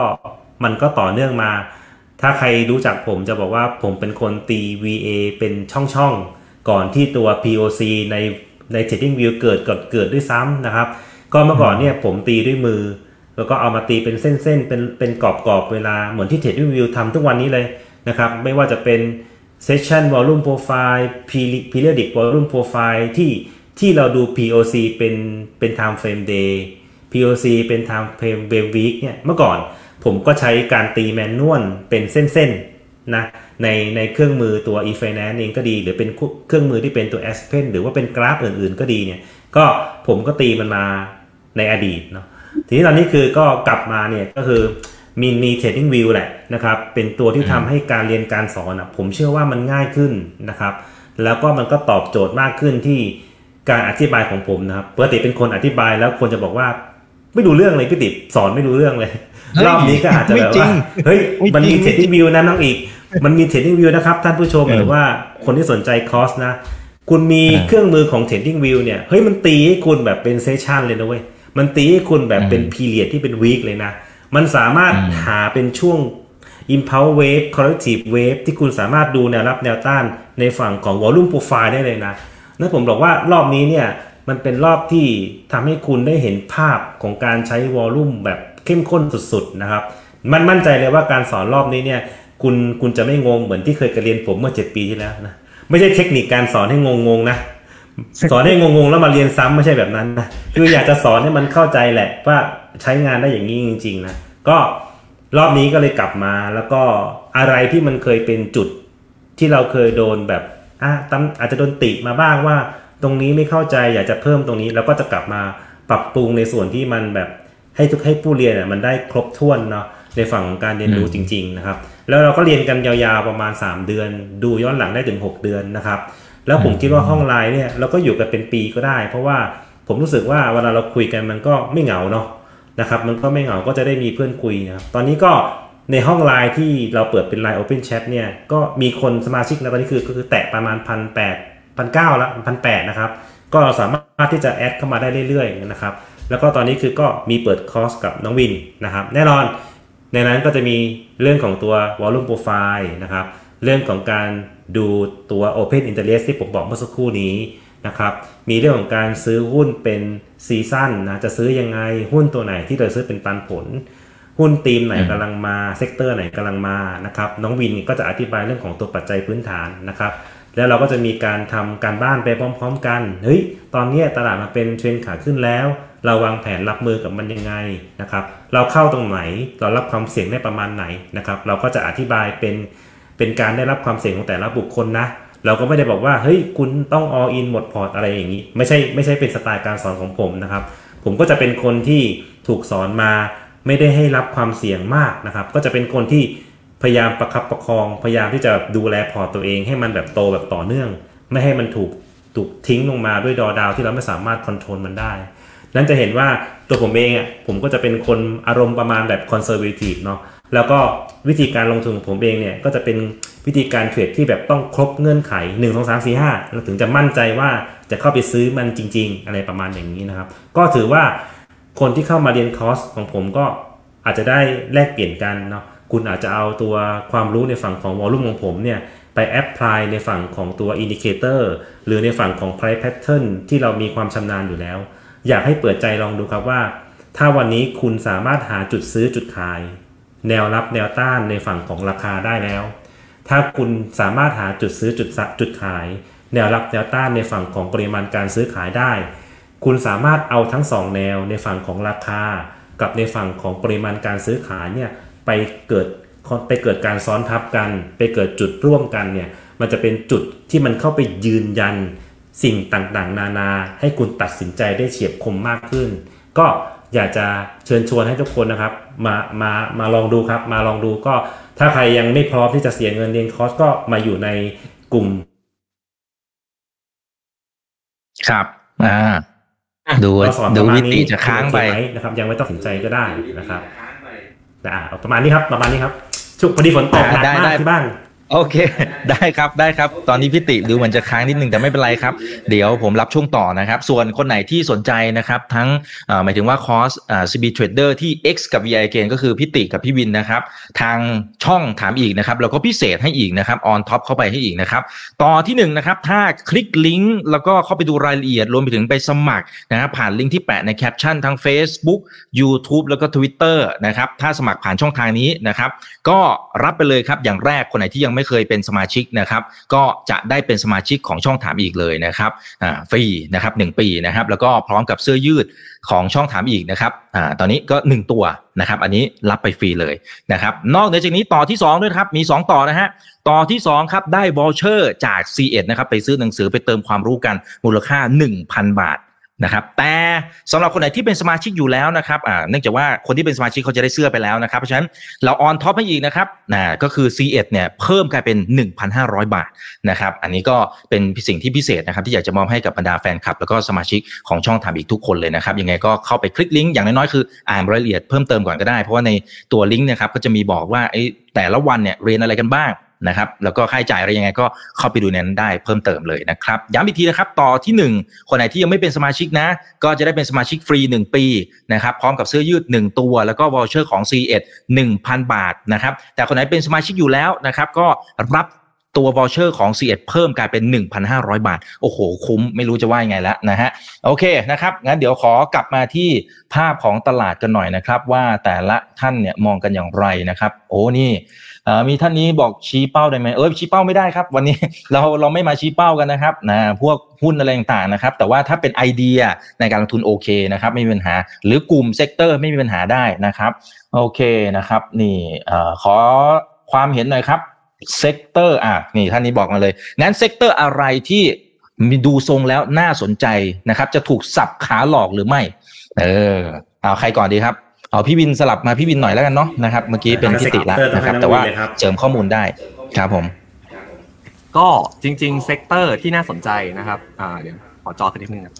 มันก็ต่อเนื่องมา ถ้าใครรู้จักผมจะบอกว่าผมเป็นคนตี VA เป็นช่องๆ ก่อนที่ตัว POC ในใน Trading View เกิดเกิดเกิดด้วยซ้ำนะครับ ก็เมื่อก่อนเนี่ยผมตีด้วยมือ แล้วก็เอามาตีเป็นเส้นๆ เป็นเป็นกรอบๆ เวลาเหมือนที่ Trading View ทำทุกวันนี้เลยนะครับ ไม่ว่าจะเป็น Session Volume Profile Periodic Volume Profile ที่ที่เราดู POC เป็นเป็น Time Frame Day POC เป็น Time Frame Week เนี่ยเมื่อก่อนผมก็ใช้การตีแมนนวลเป็นเส้นๆนะในในเครื่องมือตัว e-finance เองก็ดี หรือเป็นเครื่องมือที่เป็นตัว Aspen หรือว่าเป็นกราฟอื่นๆ ก็ดีเนี่ยก็ผมก็ตีมันมาในอดีตเนาะ ทีนี้ตอนนี้คือก็กลับมาเนี่ยก็คือมีมี TradingView แหละนะครับเป็นตัวที่ทำให้การเรียนการสอนอะผมเชื่อว่ามันง่ายขึ้นนะครับ แล้วก็มันก็ตอบโจทย์มากขึ้นที่การอธิบายของผมนะครับปกติเป็นคนอธิบายแล้วคนจะบอกว่าไม่รู้เรื่องเลยพี่ติสอนไม่รู้เรื่องเลยเฮ้ยรอบนี้ก็อาจจะแบบไม่จริงว่าเฮ้ยไม่จริงมันมี TradingView นะน้องอีก มันมี TradingView นะครับ ท่านผู้ชมเออหรือว่าคนที่สนใจคอร์สนะ คุณมีเออเครื่องมือของ TradingView เนี่ยเฮ้ยมันตีให้คุณแบบเป็น session เลยนะเว้ย มันตีให้คุณแบบเป็นอืม period ที่เป็น week เลยนะ มันสามารถอืมหาเป็นช่วง impulse wave corrective wave ที่คุณสามารถดูแนวรับแนวต้านในฝั่งของ volume profile ได้เลยนะนั่นผมบอกว่ารอบนี้เนี่ยมันเป็นรอบที่ทำให้คุณได้เห็นภาพของการใช้ volume แบบเข้มข้นสุดๆนะครับ มันมั่นใจเลยว่าการสอนรอบนี้เนี่ยคุณคุณจะไม่งงเหมือนที่เคยเรียนผมเมื่อ 7 ปีที่แล้วนะ ไม่ใช่เทคนิคการสอนให้งงๆนะ สอนให้งงๆแล้วมาเรียนซ้ำไม่ใช่แบบนั้นนะคืออยากจะสอนให้มันเข้าใจแหละ ว่าใช้งานได้อย่างนี้จริง ๆ นะก็รอบนี้ก็เลยกลับมาแล้วก็อะไรที่มันเคยเป็นจุดที่เราเคยโดนแบบอะตำอาจจะโดนติมาบ้างว่า ตรงนี้ไม่เข้าใจอยากจะเพิ่มตรงนี้แล้วก็จะกลับมาปรับปรุงในส่วนที่มันแบบให้ทุกให้ผู้เรียนอะมันได้ครบถ้วนเนาะในฝั่งของการเรียนรู้จริง ๆ นะครับ แล้วเราก็เรียนกันยาวๆประมาณ 3 เดือน ดูย้อนหลังได้ถึง 6 เดือนนะครับ แล้วผมคิดว่าห้องไลน์เนี่ยเราก็อยู่กันเป็นปีก็ได้ เพราะว่าผมรู้สึกว่าเวลาเราคุยกันมันก็ไม่เหงาเนาะนะครับมันก็ไม่เหงาก็จะได้มีเพื่อนคุยนะครับตอนนี้ก็ในห้องไลน์ที่เราเปิดเป็นไลน์ Open Chat เนี่ยก็มีคนสมาชิกนะตอนนี้คือก็คือแตะประมาณพันแปดพันเก้าละพันแปดนะครับก็สามารถที่จะ add เข้ามาได้เรื่อยๆนะครับแล้วก็ตอนนี้คือก็มีเปิดคอร์สกับน้องวินนะครับแน่นอนในนั้นก็จะมีเรื่องของตัว volume profile นะครับเรื่องของการ ดูตัว open interest ที่ผมบอกเมื่อสักครู่นี้นะครับมีเรื่องของการซื้อหุ้นเป็น season นะจะซื้อยังไงหุ้นตัวไหนที่เราซื้อเป็นปันผล หุ้นตีมไหนกำลังมา sector ไหนกำลังมานะครับน้องวินก็จะอธิบายเรื่องของตัวปัจจัยพื้นฐานนะครับแล้วเราก็จะมีการทำการบ้านไปพร้อม ๆ กันเฮ้ยตอนนี้ตลาดมาเป็นเทรนขาขึ้นแล้ว เราวางแผนรับมือกับมันยังไงนะครับเราเข้าตรงไหนเรารับความเสี่ยงได้ประมาณไหนนะครับเราก็จะอธิบายเป็น เป็นการได้รับความเสี่ยงของแต่ละบุคคลนะ เราก็ไม่ได้บอกว่าเฮ้ยคุณต้อง all in หมดพอร์ตอะไรอย่างนี้ ไม่ใช่ไม่ใช่เป็นสไตล์การสอนของผมนะครับ ผมก็จะเป็นคนที่ถูกสอนมาไม่ได้ให้รับความเสี่ยงมากนะครับ ก็จะเป็นคนที่พยายามประคับประคอง พยายามที่จะดูแลพอร์ตตัวเอง ให้มันแบบโตแบบต่อเนื่อง ไม่ให้มันถูกถูกทิ้งลงมาด้วยดอดาวที่เราไม่สามารถ control มันได้ นั้นจะเห็นว่าตัวผมเองอะผมก็จะเป็นคนอารมณ์ประมาณแบบ conservative เนาะ แล้วก็วิธีการลงทุนของผมเองเนี่ยก็จะเป็นวิธีการเทรดที่แบบต้องครบเงื่อนไข 1 2 3 4 5เราถึงจะมั่นใจว่าจะเข้าไปซื้อมันจริง ๆ อะไรประมาณอย่างนี้นะครับ ก็ถือว่าคนที่เข้ามาเรียนคอร์สของผมก็อาจจะได้แลกเปลี่ยนกันเนาะคุณอาจจะเอาตัวความรู้ในฝั่งของ volume ของผมเนี่ยไป apply ในฝั่งของตัว indicator หรือในฝั่งของ price pattern ที่เรามีความชำนาญอยู่แล้ว อยากให้เปิดใจลองดูครับว่า ถ้าวันนี้คุณสามารถหาจุดซื้อจุดขาย แนวรับแนวต้านในฝั่งของราคาได้แล้ว ถ้าคุณสามารถหาจุดซื้อจุดจุดขาย แนวรับแนวต้านในฝั่งของปริมาณการซื้อขายได้ คุณสามารถเอาทั้งสองแนวในฝั่งของราคา กับในฝั่งของปริมาณการซื้อขายเนี่ยไปเกิดไปเกิดการซ้อนทับกัน ไปเกิดจุดร่วมกันเนี่ยมันจะเป็นจุดที่มันเข้าไปยืนยันสิ่งต่างๆ นานา ให้คุณตัดสินใจได้เฉียบคมมากขึ้น ก็ อยากจะเชิญชวนให้ทุกคนนะครับ มามามาลองดูครับ มาลองดูก็ถ้าใครยังไม่พร้อมที่จะเสียเงินเรียนคอร์สก็มาอยู่ในกลุ่ม ครับอ่าดูเราสอนดูประมาณวินี้ติจะค้างไปโอเคหมนะครับ ยังไม่ต้องตัดสินใจก็ได้นะครับอ่าเอาประมาณนี้ครับ ประมาณนี้ครับชุกพอดีฝนตกหนักได้มาได้กที่บ้าน โอเค ได้ครับได้ครับ ตอนนี้พิติดูเหมือนจะค้างนิดนึงแต่ไม่เป็นไรครับ เดี๋ยวผมรับช่วงต่อนะครับ ส่วนคนไหนที่สนใจนะครับทั้งหมายถึงว่าคอร์สอ่ CB Trader ที่ X กับ VI เกนก็คือพิติกับพี่วินนะครับ ทางช่องถามอีกนะครับแล้วก็พิเศษให้อีกนะครับ on top เข้าไปให้อีกนะครับต่อที่หนึ่งนะครับถ้าคลิกลิงก์แล้วก็เข้าไปดูรายละเอียดรวมไปถึงไปสมัครนะครับผ่านลิงก์ที่แปะในแคปชั่นทั้ง Facebook YouTube แล้วก็ Twitter นะครับถ้าสมัครผ่านช่องทางนี้นะครับก็รับไปเลยครับอย่างแรกคนไหนที่ยังไม่ไม่เคยเป็นสมาชิกนะครับก็จะได้เป็นสมาชิกของช่องถามอีกเลยนะครับฟรีนะครับหนึ่งปีนะครับแล้วก็พร้อมกับเสื้อยืดของช่องถามอีกนะครับอตอนนี้ก็ 1 ตัวนะครับอันนี้รับไปฟรีเลยนะครับนอกเหนือจากนี้ต่อที่ 2 ด้วยครับมี 2 ต่อนะฮะต่อที่ 2 ครับได้วอลเชอร์จาก c ีเอ็ดนะครับไปซื้อหนังสือไปเติมความรู้กันมูลค่า 1,000 บาท นะครับแต่สำหรับคนไหนที่เป็นสมาชิกอยู่แล้วนะครับอ่าเนื่องจากว่าคนที่เป็นสมาชิกเขาจะได้เสื้อไปแล้วนะครับ เพราะฉะนั้นเรา on top ให้อีกนะครับนะก็คือ C1 เนี่ยเพิ่มกลายเป็น 1,500 บาทนะครับอันนี้ก็เป็นสิ่งที่พิเศษนะครับที่อยากจะมอบให้กับบรรดาแฟนคลับ แล้วก็สมาชิกของช่องถามอีกทุกคนเลยนะครับยังไงก็เข้าไปคลิกลิงก์อย่างน้อยๆคืออ่านรายละเอียดเพิ่มเติมก่อนก็ได้ เพราะว่าในตัวลิงก์นะครับก็จะมีบอกว่าไอ้แต่ละวันเนี่ยเรียนอะไรกันบ้าง นะครับแล้วก็ค่าใช้จ่ายอะไรยังไงก็เข้าไปดูในนั้นได้เพิ่มเติมเลยนะครับย้ำอีกทีนะครับต่อที่ 1 คนไหนที่ยังไม่เป็นสมาชิกนะ ก็จะได้เป็นสมาชิกฟรี 1 ปีนะครับพร้อมกับเสื้อยืด 1 ตัว แล้วก็ voucher ของ ซีเอ็ด 1,000บาทนะครับแต่คนไหนเป็นสมาชิกอยู่แล้วนะครับก็รับตัววอลเชอร์ของ C1 เอ็ดเพิ่มกลายเป็น 1,500 บาท โอ้โห คุ้มไม่รู้จะว่ายังไงแล้วนะฮะโอเคนะครับงั้นเดี๋ยวขอกลับมาที่ภาพของตลาดกันหน่อยนะครับ ว่าแต่ละท่านเนี่ยมองกันอย่างไรนะครับ โอ้นี่ มีท่านนี้บอกชี้เป้าได้ไหมเออชี้เป้าไม่ได้ครับ วันนี้เราเราไม่มาชี้เป้ากันนะครับนะพวกหุ้นอะไรต่างๆนะครับ แต่ว่าถ้าเป็นไอเดียในการลงทุนโอเคนะครับไม่มีปัญหา หรือกลุ่ม sector ไม่มีปัญหาได้นะครับโอเคนะครับ นี่อ่อขอความเห็นหน่อยครับ sector อะนี่ท่านนี้บอกมาเลยงั้น sector อะไรที่มีดูทรงแล้วน่าสนใจนะครับ จะถูกสับขาหลอกหรือไม่ เออเอาใครก่อนดีครับ เอาพี่วินสลับมาพี่วินหน่อยแล้วกันเนาะนะครับเมื่อกี้เป็นพิติแล้วนะครับ แต่ว่าเสริมข้อมูลได้ครับผม ก็จริง ๆ sector ที่น่าสนใจนะครับอ่าเดี๋ยวขอจอขึ้นนิดนึงครับ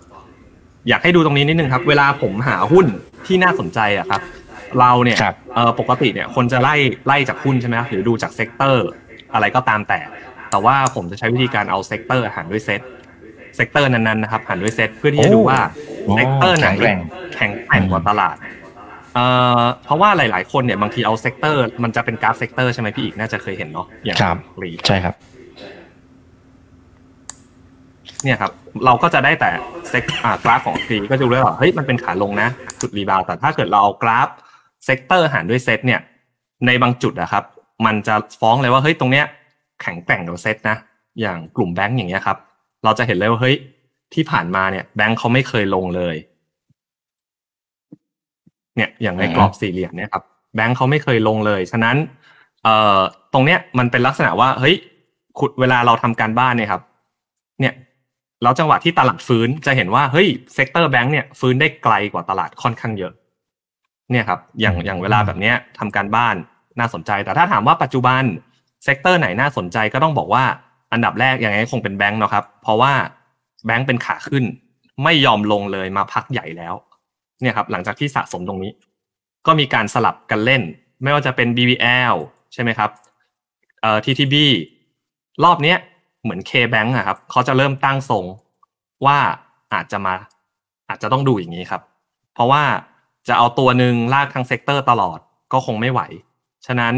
อยากให้ดูตรงนี้นิดนึงครับ เวลาผมหาหุ้นที่น่าสนใจอะครับ เราเนี่ยครับเอ่อปกติเนี่ยคนจะไล่ไล่จากหุ้นใช่ไหมครับหรือดูจาก sector อะไรก็ตามแต่ แต่ว่าผมจะใช้วิธีการเอา sector หารด้วย SET sector นั้นๆนะครับหารด้วยเซตเพื่อที่จะดูว่าโอ้ sector ไหนแข็งแกร่งแข็งแกร่งกว่าตลาด เอ่อเพราะว่าหลาย ๆ คนเนี่ยบางทีเอา sector มันจะเป็นกราฟ sector ใช่ไหมพี่อีกน่าจะเคยเห็นเนาะอย่างครับรีใช่ครับ เนี่ยครับ เราก็จะได้แต่ sec อ่ากราฟของทรีก็จะรู้เลยว่าเฮ้ยมันเป็นขาลงนะ จุด rebound แต่ถ้าเกิดเราเอากราฟ sector หารด้วยเซตเนี่ย ในบางจุดอะครับ มันจะฟ้องเลยว่าเฮ้ยตรงเนี้ย แข็งแกร่งกว่าเซตนะอย่างกลุ่มแบงก์อย่างเงี้ยครับ เราจะเห็นเลยว่าเฮ้ยที่ผ่านมาเนี่ยแบงก์เขาไม่เคยลงเลย เนี่ยอย่างในกรอบสี่เหลี่ยมเนี่ยครับแบงก์เขาไม่เคยลงเลย ฉะนั้นเอ่อตรงเนี้ยมันเป็นลักษณะว่าเฮ้ยขุดเวลาเราทำการบ้านเนี่ยครับ เนี่ยแล้วจังหวะที่ตลาดฟื้นจะเห็นว่าเฮ้ย sector แบงก์เนี่ยฟื้นได้ไกลกว่าตลาดค่อนข้างเยอะ เนี่ยครับ อย่างอย่างเวลาแบบเนี้ยทำการบ้านน่าสนใจ แต่ถ้าถามว่าปัจจุบัน sector ไหนน่าสนใจก็ต้องบอกว่าอันดับแรกยังไงคงเป็นแบงก์เนาะครับ เพราะว่าแบงก์เป็นขาขึ้น ไม่ยอมลงเลยมาพักใหญ่แล้ว เนี่ยครับหลังจากที่สะสมตรงนี้ ก็มีการสลับกันเล่น ไม่ว่าจะเป็น BBL ใช่ไหมครับเอ่อ TTB รอบเนี้ยเหมือน K-Bank อะครับเขาจะเริ่มตั้งทรงว่าอาจจะมาอาจจะต้องดูอย่างนี้ครับ เพราะว่าจะเอาตัวหนึ่งลากทั้ง sector ตลอดก็คงไม่ไหว ฉะนั้น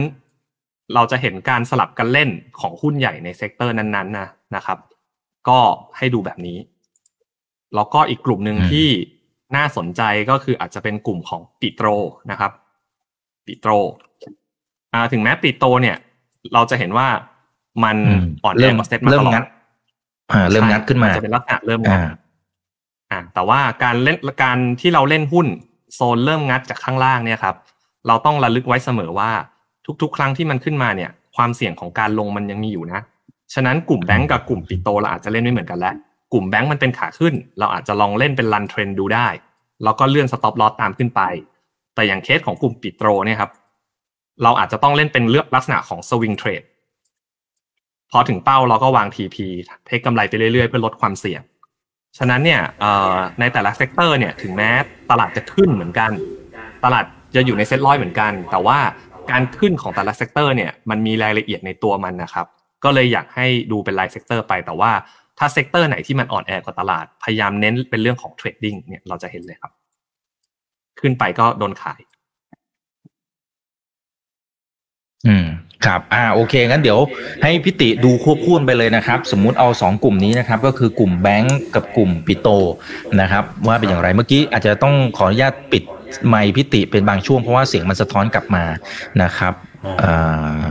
เราจะเห็นการสลับกันเล่นของหุ้นใหญ่ใน sector นั้นๆนะนะครับ ก็ให้ดูแบบนี้ แล้วก็อีกกลุ่มหนึ่งอืมที่ น่าสนใจก็คืออาจจะเป็นกลุ่มของปิโตรนะครับ ปิโตรอ่าถึงแม้ปิโตรเนี่ย เราจะเห็นว่ามันอืมอ่อนแรเริ่งมกว่าเซ็ตมาเริ่ตมลองัดดอ่าเริ่มงัดขึ้นมาใช่จะเป็นลักษณะเริ่มงัดอ่าอ่าแต่ว่าการเล่นการที่เราเล่นหุ้นโซนเริ่มงัดจากข้างล่างเนี่ยครับ เราต้องระลึกไว้เสมอว่าทุก ๆ ครั้งที่มันขึ้นมาเนี่ย ความเสี่ยงของการลงมันยังมีอยู่นะ ฉะนั้นกลุ่มแบงก์กับกลุ่มปิโตรเราอาจจะเล่นไม่เหมือนกันแล้ว กลุ่มแบงก์มันเป็นขาขึ้น เราอาจจะลองเล่นเป็น run trend ดูได้ แล้วก็เลื่อน stop loss ตามขึ้นไป แต่อย่างเคสของกลุ่มปิโตรเนี่ยครับ เราอาจจะต้องเล่นเป็นเลือกลักษณะของ swing trade พอถึงเป้าเราก็วาง TP take กำไรไปเรื่อยๆ เพื่อลดความเสี่ยง ฉะนั้นเนี่ยในแต่ละ sector เนี่ยถึงแม้ตลาดจะขึ้นเหมือนกัน ตลาดจะอยู่ในเซ็ตร้อยเหมือนกัน แต่ว่าการขึ้นของแต่ละ sector เนี่ยมันมีรายละเอียดในตัวมันนะครับ ก็เลยอยากให้ดูเป็นราย sector ไปแต่ว่า ถ้า sector ไหนที่มันอ่อนแอกว่าตลาด พยายามเน้นเป็นเรื่องของ trading เนี่ยเราจะเห็นเลยครับ ขึ้นไปก็โดนขาย อืมครับ อ่า โอเค งั้นเดี๋ยวให้พิติดูควบคู่กันไปเลยนะครับ สมมุติเอาสองกลุ่มนี้นะครับ ก็คือกลุ่มแบงก์กับกลุ่มปิโตรนะครับ ว่าเป็นอย่างไร เมื่อกี้อาจจะต้องขออนุญาตปิดไมค์พิติเป็นบางช่วงเพราะว่าเสียงมันสะท้อนกลับมานะครับอ่า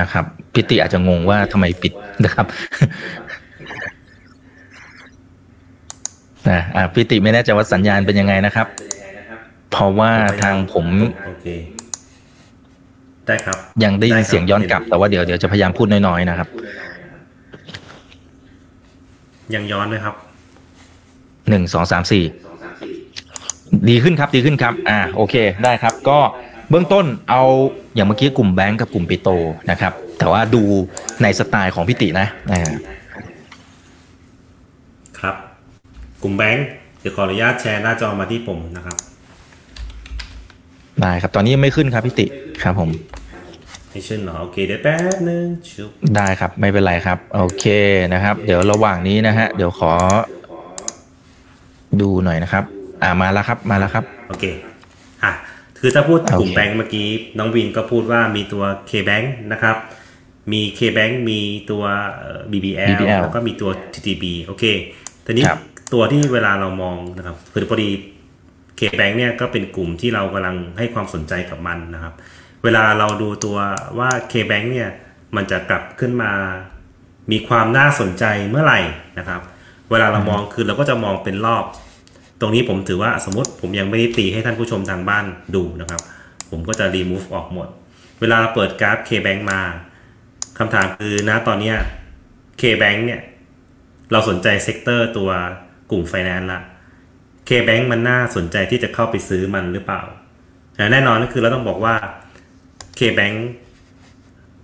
นะครับ พิติอาจจะงงว่าทำไมปิดนะครับ นะอ่าพิติไม่แน่ใจว่าสัญญาณเป็นยังไงนะครับ เพราะว่าทางผมโอเคได้ครับ ยังได้ยินได้ครับเสียงย้อนกลับ แต่ว่าเดี๋ยวเดี๋ยวจะพยายามพูดน้อยๆนะครับ ยังย้อนไหมครับหนึ่งสองสามสี่ดีขึ้นครับดีขึ้นครับ อ่าโอเคได้ครับ ก็เบื้องต้นเอาอย่างเมื่อกี้กลุ่มแบงก์กับกลุ่มปิโตนะครับ แต่ว่าดูในสไตล์ของพิตินะอ่า ครับ กลุ่มแบงค์เดี๋ยวขออนุญาตแชร์หน้าจอมาที่ผมนะครับ ได้ครับ ตอนนี้ยังไม่ขึ้นครับพิติครับผมไม่ชื่นเหรอโอเคเดี๋ยวแป๊บนึงชุบได้ครับไม่เป็นไรครับ โอเคนะครับ เดี๋ยวระหว่างนี้นะฮะ เดี๋ยวขอ ดูหน่อยนะครับ อ่ามาแล้วครับมาแล้วครับ โอเคอะคือถ้าพูดโอเคกลุ่มแบงค์เมื่อกี้น้องวินก็พูดว่ามีตัว K-Bank นะครับ มี K-Bank มีตัวเอ่อ BBL, BBL แล้วก็มีตัว TTB โอเคทีนี้ครับ ตัวที่เวลาเรามองนะครับคือพอดี K-Bank เนี่ยก็เป็นกลุ่มที่เรากำลังให้ความสนใจกับมันนะครับ เวลาเราดูตัวว่า K-Bank เนี่ยมันจะกลับขึ้นมา มีความน่าสนใจเมื่อไหร่นะครับ เวลาเรามองคือเราก็จะมองเป็นรอบ ตรงนี้ผมถือว่าสมมติผมยังไม่ได้ตีให้ท่านผู้ชมทางบ้านดูนะครับ ผมก็จะ remove ออกหมด เวลาเราเปิดกราฟ K-Bank มาคำถามคือนะตอนนี้ K-Bank เนี่ยเราสนใจ sector ตัว กลุ่มไฟแนนซ์ละ K-Bank มันน่าสนใจที่จะเข้าไปซื้อมันหรือเปล่าแต่แน่นอนก็คือเราต้องบอกว่า K-Bank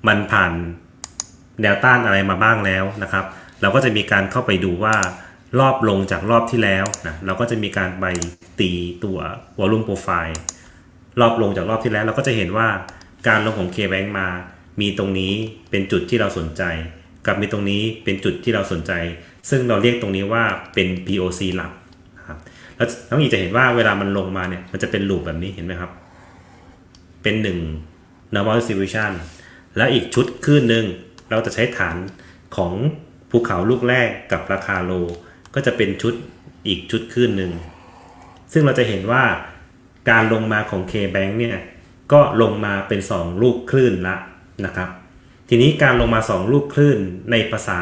มันผ่านแนวต้านอะไรมาบ้างแล้วนะครับ เราก็จะมีการเข้าไปดูว่ารอบลงจากรอบที่แล้วนะเราก็จะมีการไปตีตัว volume profile รอบลงจากรอบที่แล้ว เราก็จะเห็นว่าการลงของ K-Bank มา มีตรงนี้เป็นจุดที่เราสนใจ กับมีตรงนี้เป็นจุดที่เราสนใจ ซึ่งเราเรียกตรงนี้ว่าเป็น POC หลักครับแล้วน้องอีจะเห็นว่าเวลามันลงมาเนี่ยมันจะเป็นลูปแบบนี้เห็นไหมครับ เป็นหนึ่ง normal distribution แล้วอีกชุดคลื่นหนึ่งเราจะใช้ฐานของภูภูเขาลูกแรกกับราคาโล ก็จะเป็นชุดอีกชุดขึ้นหนึ่งซึ่งเราจะเห็นว่าการลงมาของ K-Bank เนี่ยก็ลงมาเป็น 2 ลูกคลื่นละนะครับ ทีนี้การลงมา 2 ลูกคลื่นในภาษา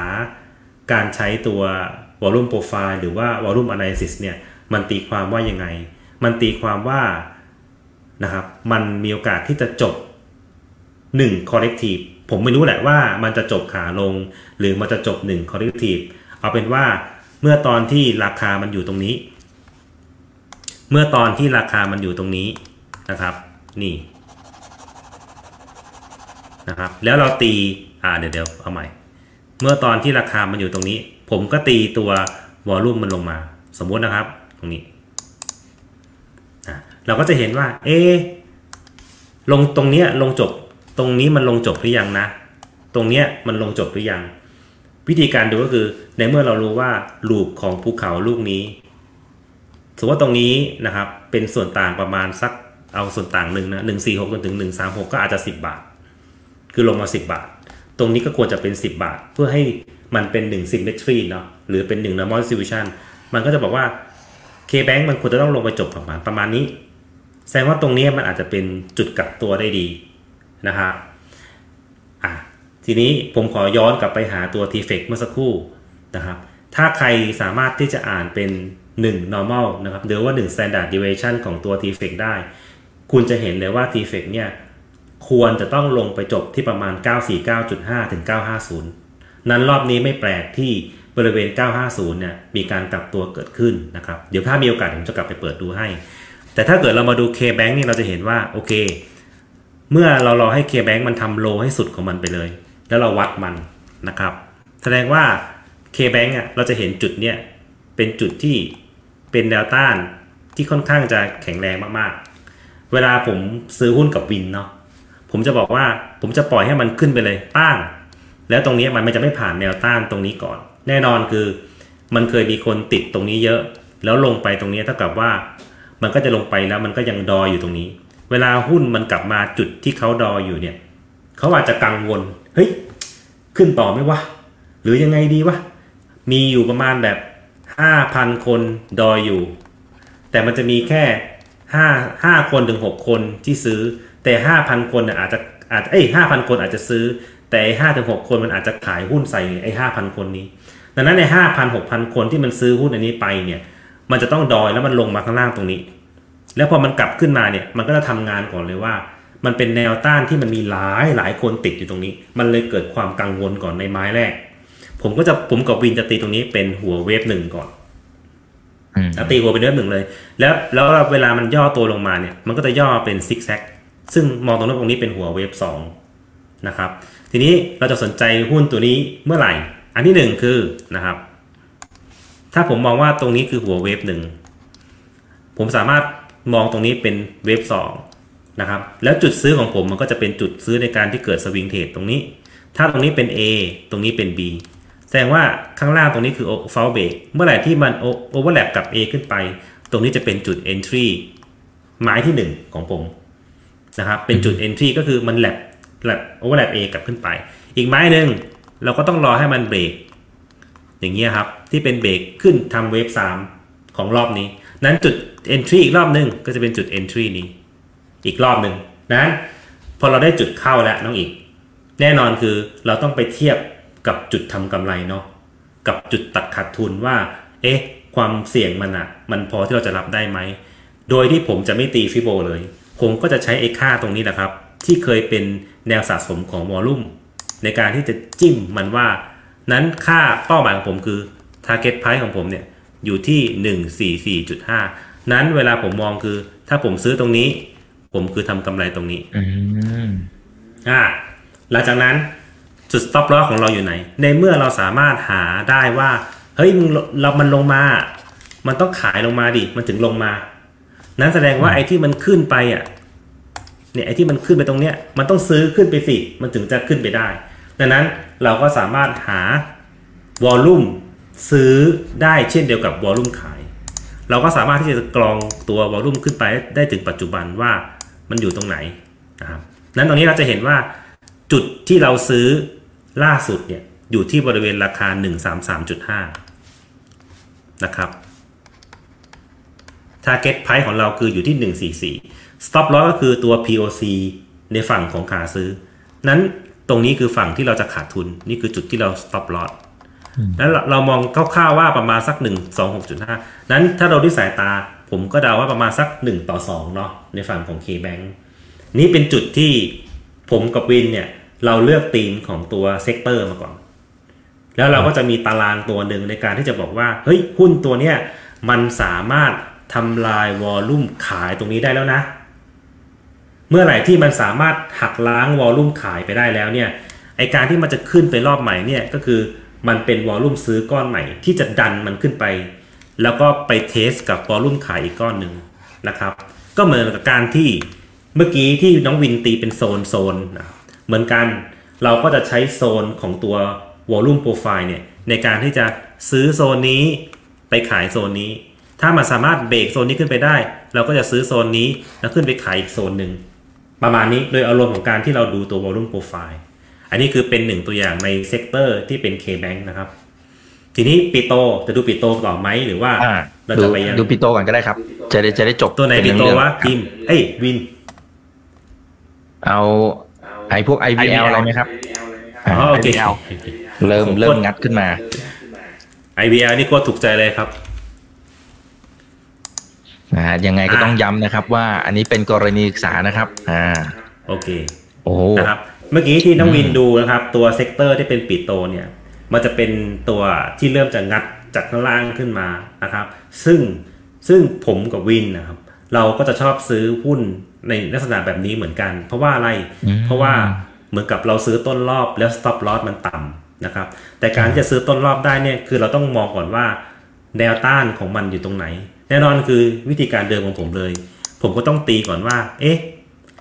การใช้ตัว volume profile หรือว่า volume analysis เนี่ยมันตีความว่ายังไง มันตีความว่านะครับมันมีโอกาสที่จะจบ 1 corrective ผมไม่รู้แหละว่ามันจะจบขาลง หรือมันจะจบ 1 corrective เอาเป็นว่าเมื่อตอนที่ราคามันอยู่ตรงนี้ เมื่อตอนที่ราคามันอยู่ตรงนี้นะครับนี่นะครับแล้วเราตีอ่าเดี๋ยวเดี๋ยวเอาใหม่ มื่อตอนที่ราคามันอยู่ตรงนี้ ผมก็ตีตัววอลลุ่มมันลงมา สมมุตินะครับตรงนี้ เราก็จะเห็นว่า เอ ลงตรงเนี้ยลงจบ ตรงนี้มันลงจบหรือยังนะ ตรงเนี้ยมันลงจบหรือยัง วิธีการดูก็คือในเมื่อเรารู้ว่าลูปของภูเขาลูกนี้สมมติว่าตรงนี้นะครับ เป็นส่วนต่างประมาณสักเอาส่วนต่างหนึ่งนะหนึ่งสี่หกจนถึงหนึ่งสามหกก็อาจจะสิบบาท คือลงมาสิบบาท ตรงนี้ก็ควรจะเป็นสิบบาท เพื่อให้มันเป็นหนึ่ง symmetry เนาะหรือเป็นหนึ่ง normal distribution มันก็จะบอกว่า K-Bank มันควรจะต้องลงไปจบประมาณประมาณนี้ แสดงว่าตรงนี้มันอาจจะเป็นจุดกลับตัวได้ดีนะครับอะทีนี้ผมขอย้อนกลับไปหาตัว t f e c เมื่อสักครู่นะครับ ถ้าใครสามารถที่จะอ่านเป็น 1 normal นะครับหรือว่า 1 standard deviation ของตัว t f e c ได้ คุณจะเห็นเลยว่า t f e c เนี่ย ควรจะต้องลงไปจบที่ประมาณ 949.5 ถึง 950 นั้นรอบนี้ไม่แปลกที่บริเวณ 950 เนี่ยมีการกลับตัวเกิดขึ้นนะครับ เดี๋ยวถ้ามีโอกาสผมจะกลับไปเปิดดูให้ แต่ถ้าเกิดเรามาดู K-Bank นี่เราจะเห็นว่าโอเค เมื่อเรารอให้ K-Bank มันทำโลให้สุดของมันไปเลย แล้วเราวัดมันนะครับ แสดงว่า K-Bank อะเราจะเห็นจุดเนี่ยเป็นจุดที่เป็นแนวต้านที่ค่อนข้างจะแข็งแรงมากๆ เวลาผมซื้อหุ้นกับวินเนาะ ผมจะบอกว่าผมจะปล่อยให้มันขึ้นไปเลยป้างแล้วตรงนี้มันไม่จะไม่ผ่านแนวต้านตรงนี้ก่อน แน่นอนคือ มันเคยมีคนติดตรงนี้เยอะ แล้วลงไปตรงนี้เท่ากับว่า มันก็จะลงไปแล้วมันก็ยังดอยอยู่ตรงนี้ เวลาหุ้นมันกลับมาจุดที่เขาดอยอยู่เนี่ยเขาอาจจะกังวลเฮ้ยขึ้นต่อไหมวะหรือยังไงดีวะมีอยู่ประมาณแบบห้าพันคนดอยอยู่ แต่มันจะมีแค่ห้าห้าคนถึงหกคนที่ซื้อ แต่ห้าพันคนอาจจะอาจเอ้ยห้าพันคนอาจจะซื้อ แต่ห้าถึงหกคนมันอาจจะขายหุ้นใส่ไอ้ห้าพันคนนี้ ดังนั้นในห้าพันหกพันคนที่มันซื้อหุ้นอันนี้ไปเนี่ย มันจะต้องดอยแล้วมันลงมาข้างล่างตรงนี้ แล้วพอมันกลับขึ้นมาเนี่ยมันก็จะทำงานก่อนเลยว่า มันเป็นแนวต้านที่มันมีหลายหลายคนติดอยู่ตรงนี้ มันเลยเกิดความกังวลก่อนในไม้แรก ผมก็จะผมกับวินจะตีตรงนี้เป็นหัวเวฟหนึ่งก่อนแล้วตีหัวเป็นเวฟหนึ่งเลย แล้วแล้วเวลามันย่อตัวลงมาเนี่ย มันก็จะย่อเป็นซิกแซก ซึ่งมองตรงนั้นตรงนี้เป็นหัวเวฟสองนะครับ ทีนี้เราจะสนใจหุ้นตัวนี้เมื่อไหร่ อันที่หนึ่งคือนะครับ ถ้าผมมองว่าตรงนี้คือหัวเวฟหนึ่งผมสามารถมองตรงนี้เป็นเวฟสองนะครับ แล้วจุดซื้อของผมมันก็จะเป็นจุดซื้อในการที่เกิดสวิงเทรดตรงนี้ ถ้าตรงนี้เป็น A ตรงนี้เป็น B แสดงว่าข้างล่างตรงนี้คือ f a l l break เมื่อไหร่ที่มัน overlap กับ A ขึ้นไป ตรงนี้จะเป็นจุด entry หมายที่ 1 ของผม นะครับเป็นจุด entry ก็คือมันแลบแลบ overlap A กลับขึ้นไป อีกไม้หนึ่งเราก็ต้องรอให้มันเบรกอย่างเงี้ยครับ ที่เป็นเบรกขึ้นทำเวฟ3ของรอบนี้ นั้นจุด entry อีกรอบหนึ่งก็จะเป็นจุด entry นี้ อีกรอบหนึ่งนะพอเราได้จุดเข้าแล้วน้องอีก แน่นอนคือเราต้องไปเทียบกับจุดทำกำไรเนาะกับจุดตัดขาดทุนว่า เอ๊ะ ความเสี่ยงมันอะมันพอที่เราจะรับได้ไหม โดยที่ผมจะไม่ตีฟิโบเลย ผมก็จะใช้ไอ้ค่าตรงนี้แหละครับ ที่เคยเป็นแนวสะสมของวอลลุ่มในการที่จะจิ้มมันว่า นั้นค่าเป้าหมายของผมคือ target price ของผมเนี่ยอยู่ที่ 144.5 นั้นเวลาผมมองคือ ถ้าผมซื้อตรงนี้ ผมคือทำกำไรตรงนี้อ่าหลังจากนั้นจุด stop loss ของเราอยู่ไหน ในเมื่อเราสามารถหาได้ว่า เฮ้ยมึงเรามันลงมา มันต้องขายลงมาดิ มันถึงลงมา นั้นแสดงว่าไอ้ที่มันขึ้นไปอะเนี่ยไอ้ที่มันขึ้นไปตรงเนี้ยมันต้องซื้อขึ้นไปสิมันถึงจะขึ้นไปได้ ดังนั้นเราก็สามารถหาวอลลุ่มซื้อได้เช่นเดียวกับวอลลุ่มขาย เราก็สามารถที่จะกรองตัววอลลุ่มขึ้นไปได้ถึงปัจจุบันว่ามันอยู่ตรงไหนนะครับนั้นตรงนี้เราจะเห็นว่าจุดที่เราซื้อล่าสุดเนี่ยอยู่ที่บริเวณราคา 133.5 นะครับ Target Price ของเราคืออยู่ที่ 144 Stop Loss ก็คือตัว POC ในฝั่งของขาซื้อ นั้นตรงนี้คือฝั่งที่เราจะขาดทุน นี่คือจุดที่เรา Stop Loss แล้วเราเรามองคร่าวๆว่าประมาณสัก 1 2 6 5 นั้นถ้าเราด้วยสายตาผมก็เดาว่าประมาณสัก 1 ต่อ 2 เนาะในฝั่งของ K-Bank นี่เป็นจุดที่ผมกับวินเนี่ย เราเลือกธีมของตัว sector มาก่อน แล้วเราก็จะมีตารางตัวหนึ่งในการที่จะบอกว่า เฮ้ย หุ้นตัวเนี้ยมันสามารถ ทำลาย volume ขายตรงนี้ได้แล้วนะ เมื่อไหร่ที่มันสามารถหักล้าง volume ขายไปได้แล้วเนี่ยไอการที่มันจะขึ้นไปรอบใหม่เนี่ยก็คือมันเป็น volume ซื้อก้อนใหม่ ที่จะดันมันขึ้นไป แล้วก็ไป test กับ volume ขายอีกก้อนหนึ่งนะครับ ก็เหมือนกับการที่เมื่อกี้ที่น้องวินตีเป็นโซนโซนนะเหมือนกันเราก็จะใช้โซนของตัว volume profile เนี่ยในการที่จะซื้อโซนนี้ไปขายโซนนี้ ถ้ามันสามารถเบรกโซนนี้ขึ้นไปได้ เราก็จะซื้อโซนนี้แล้วขึ้นไปขายอีกโซนหนึ่งประมาณนี้โดยอารมณ์ของการที่เราดูตัว volume profile อันนี้คือเป็นหนึ่งตัวอย่างใน sector ที่เป็น K-Bank นะครับ ทีนี้ petroจะดูปิโตต่อไหมหรือว่าอ่าเราดูจะไปยังดูปิโตก่อนก็ได้ครับ จะได้จะได้จบตัวไหนเป็ปิโตเรื่องๆวะทีมเอ้ยวิน เอาไอ้พวก IVL IVL อะไรไหมครับอ๋อโอเค IVL เริ่มผมเริ่กมดงัดขึ้นมา IVL นี่ก็ถูกใจเลยครับ นะฮะยังไงก็ต้องย้ำนะครับว่าอันนี้เป็นกรณีศึกษานะครับอ่าโอเคโอ้โหนะครับเมื่อกี้ที่น้องวินอืมดูนะครับ ตัวเซกเตอร์ที่เป็นปิโตเนี่ยมันจะเป็นตัวที่เริ่มจะงัดจากข้างล่างขึ้นมานะครับ ซึ่งซึ่งผมกับวินนะครับ เราก็จะชอบซื้อหุ้นในลักษณะแบบนี้เหมือนกัน เพราะว่าอะไรอืมเพราะว่าเหมือนกับเราซื้อต้นรอบแล้ว stop loss มันต่ำนะครับ แต่การที่จะซื้อต้นรอบได้เนี่ยคือเราต้องมองก่อนว่าแนวต้านของมันอยู่ตรงไหน แน่นอนคือวิธีการเดิมของผมเลย ผมก็ต้องตีก่อนว่า เอ๊ะ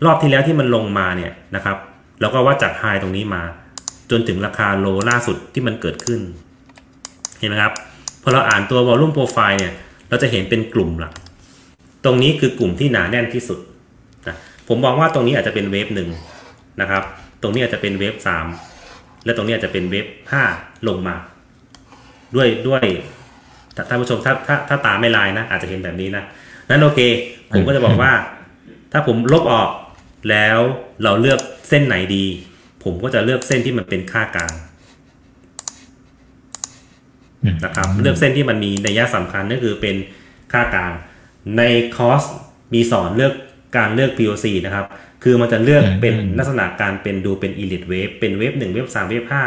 รอบที่แล้วที่มันลงมาเนี่ยนะครับ แล้วก็ว่าจากไฮตรงนี้มา จนถึงราคาโลล่าสุดที่มันเกิดขึ้น เห็นไหมครับ พอเราอ่านตัว volume profile เนี่ย เราจะเห็นเป็นกลุ่มหลัก ตรงนี้คือกลุ่มที่หนาแน่นที่สุดนะผมมองว่าตรงนี้อาจจะเป็นเวฟหนึ่งนะครับ ตรงนี้อาจจะเป็นเวฟสามและตรงนี้อาจจะเป็นเวฟห้าลงมา ด้วยด้วย ถ้าท่านผู้ชมถ้าถ้าถ้าตาไม่ลายนะ อาจจะเห็นแบบนี้นะนั้นโอเค ผมก็จะบอกว่า ถ้าผมลบออกแล้วเราเลือกเส้นไหนดี ผมก็จะเลือกเส้นที่มันเป็นค่ากลางอืมนะครับ เลือกเส้นที่มันมีนัยสำคัญก็คือเป็นค่ากลาง ในคอร์สมีสอนเลือกการเลือก POC นะครับ คือมันจะเลือกเป็นลักษณะการเป็นดูเป็น Elliott Wave เป็น wave หนึ่ง wave สาม wave ห้า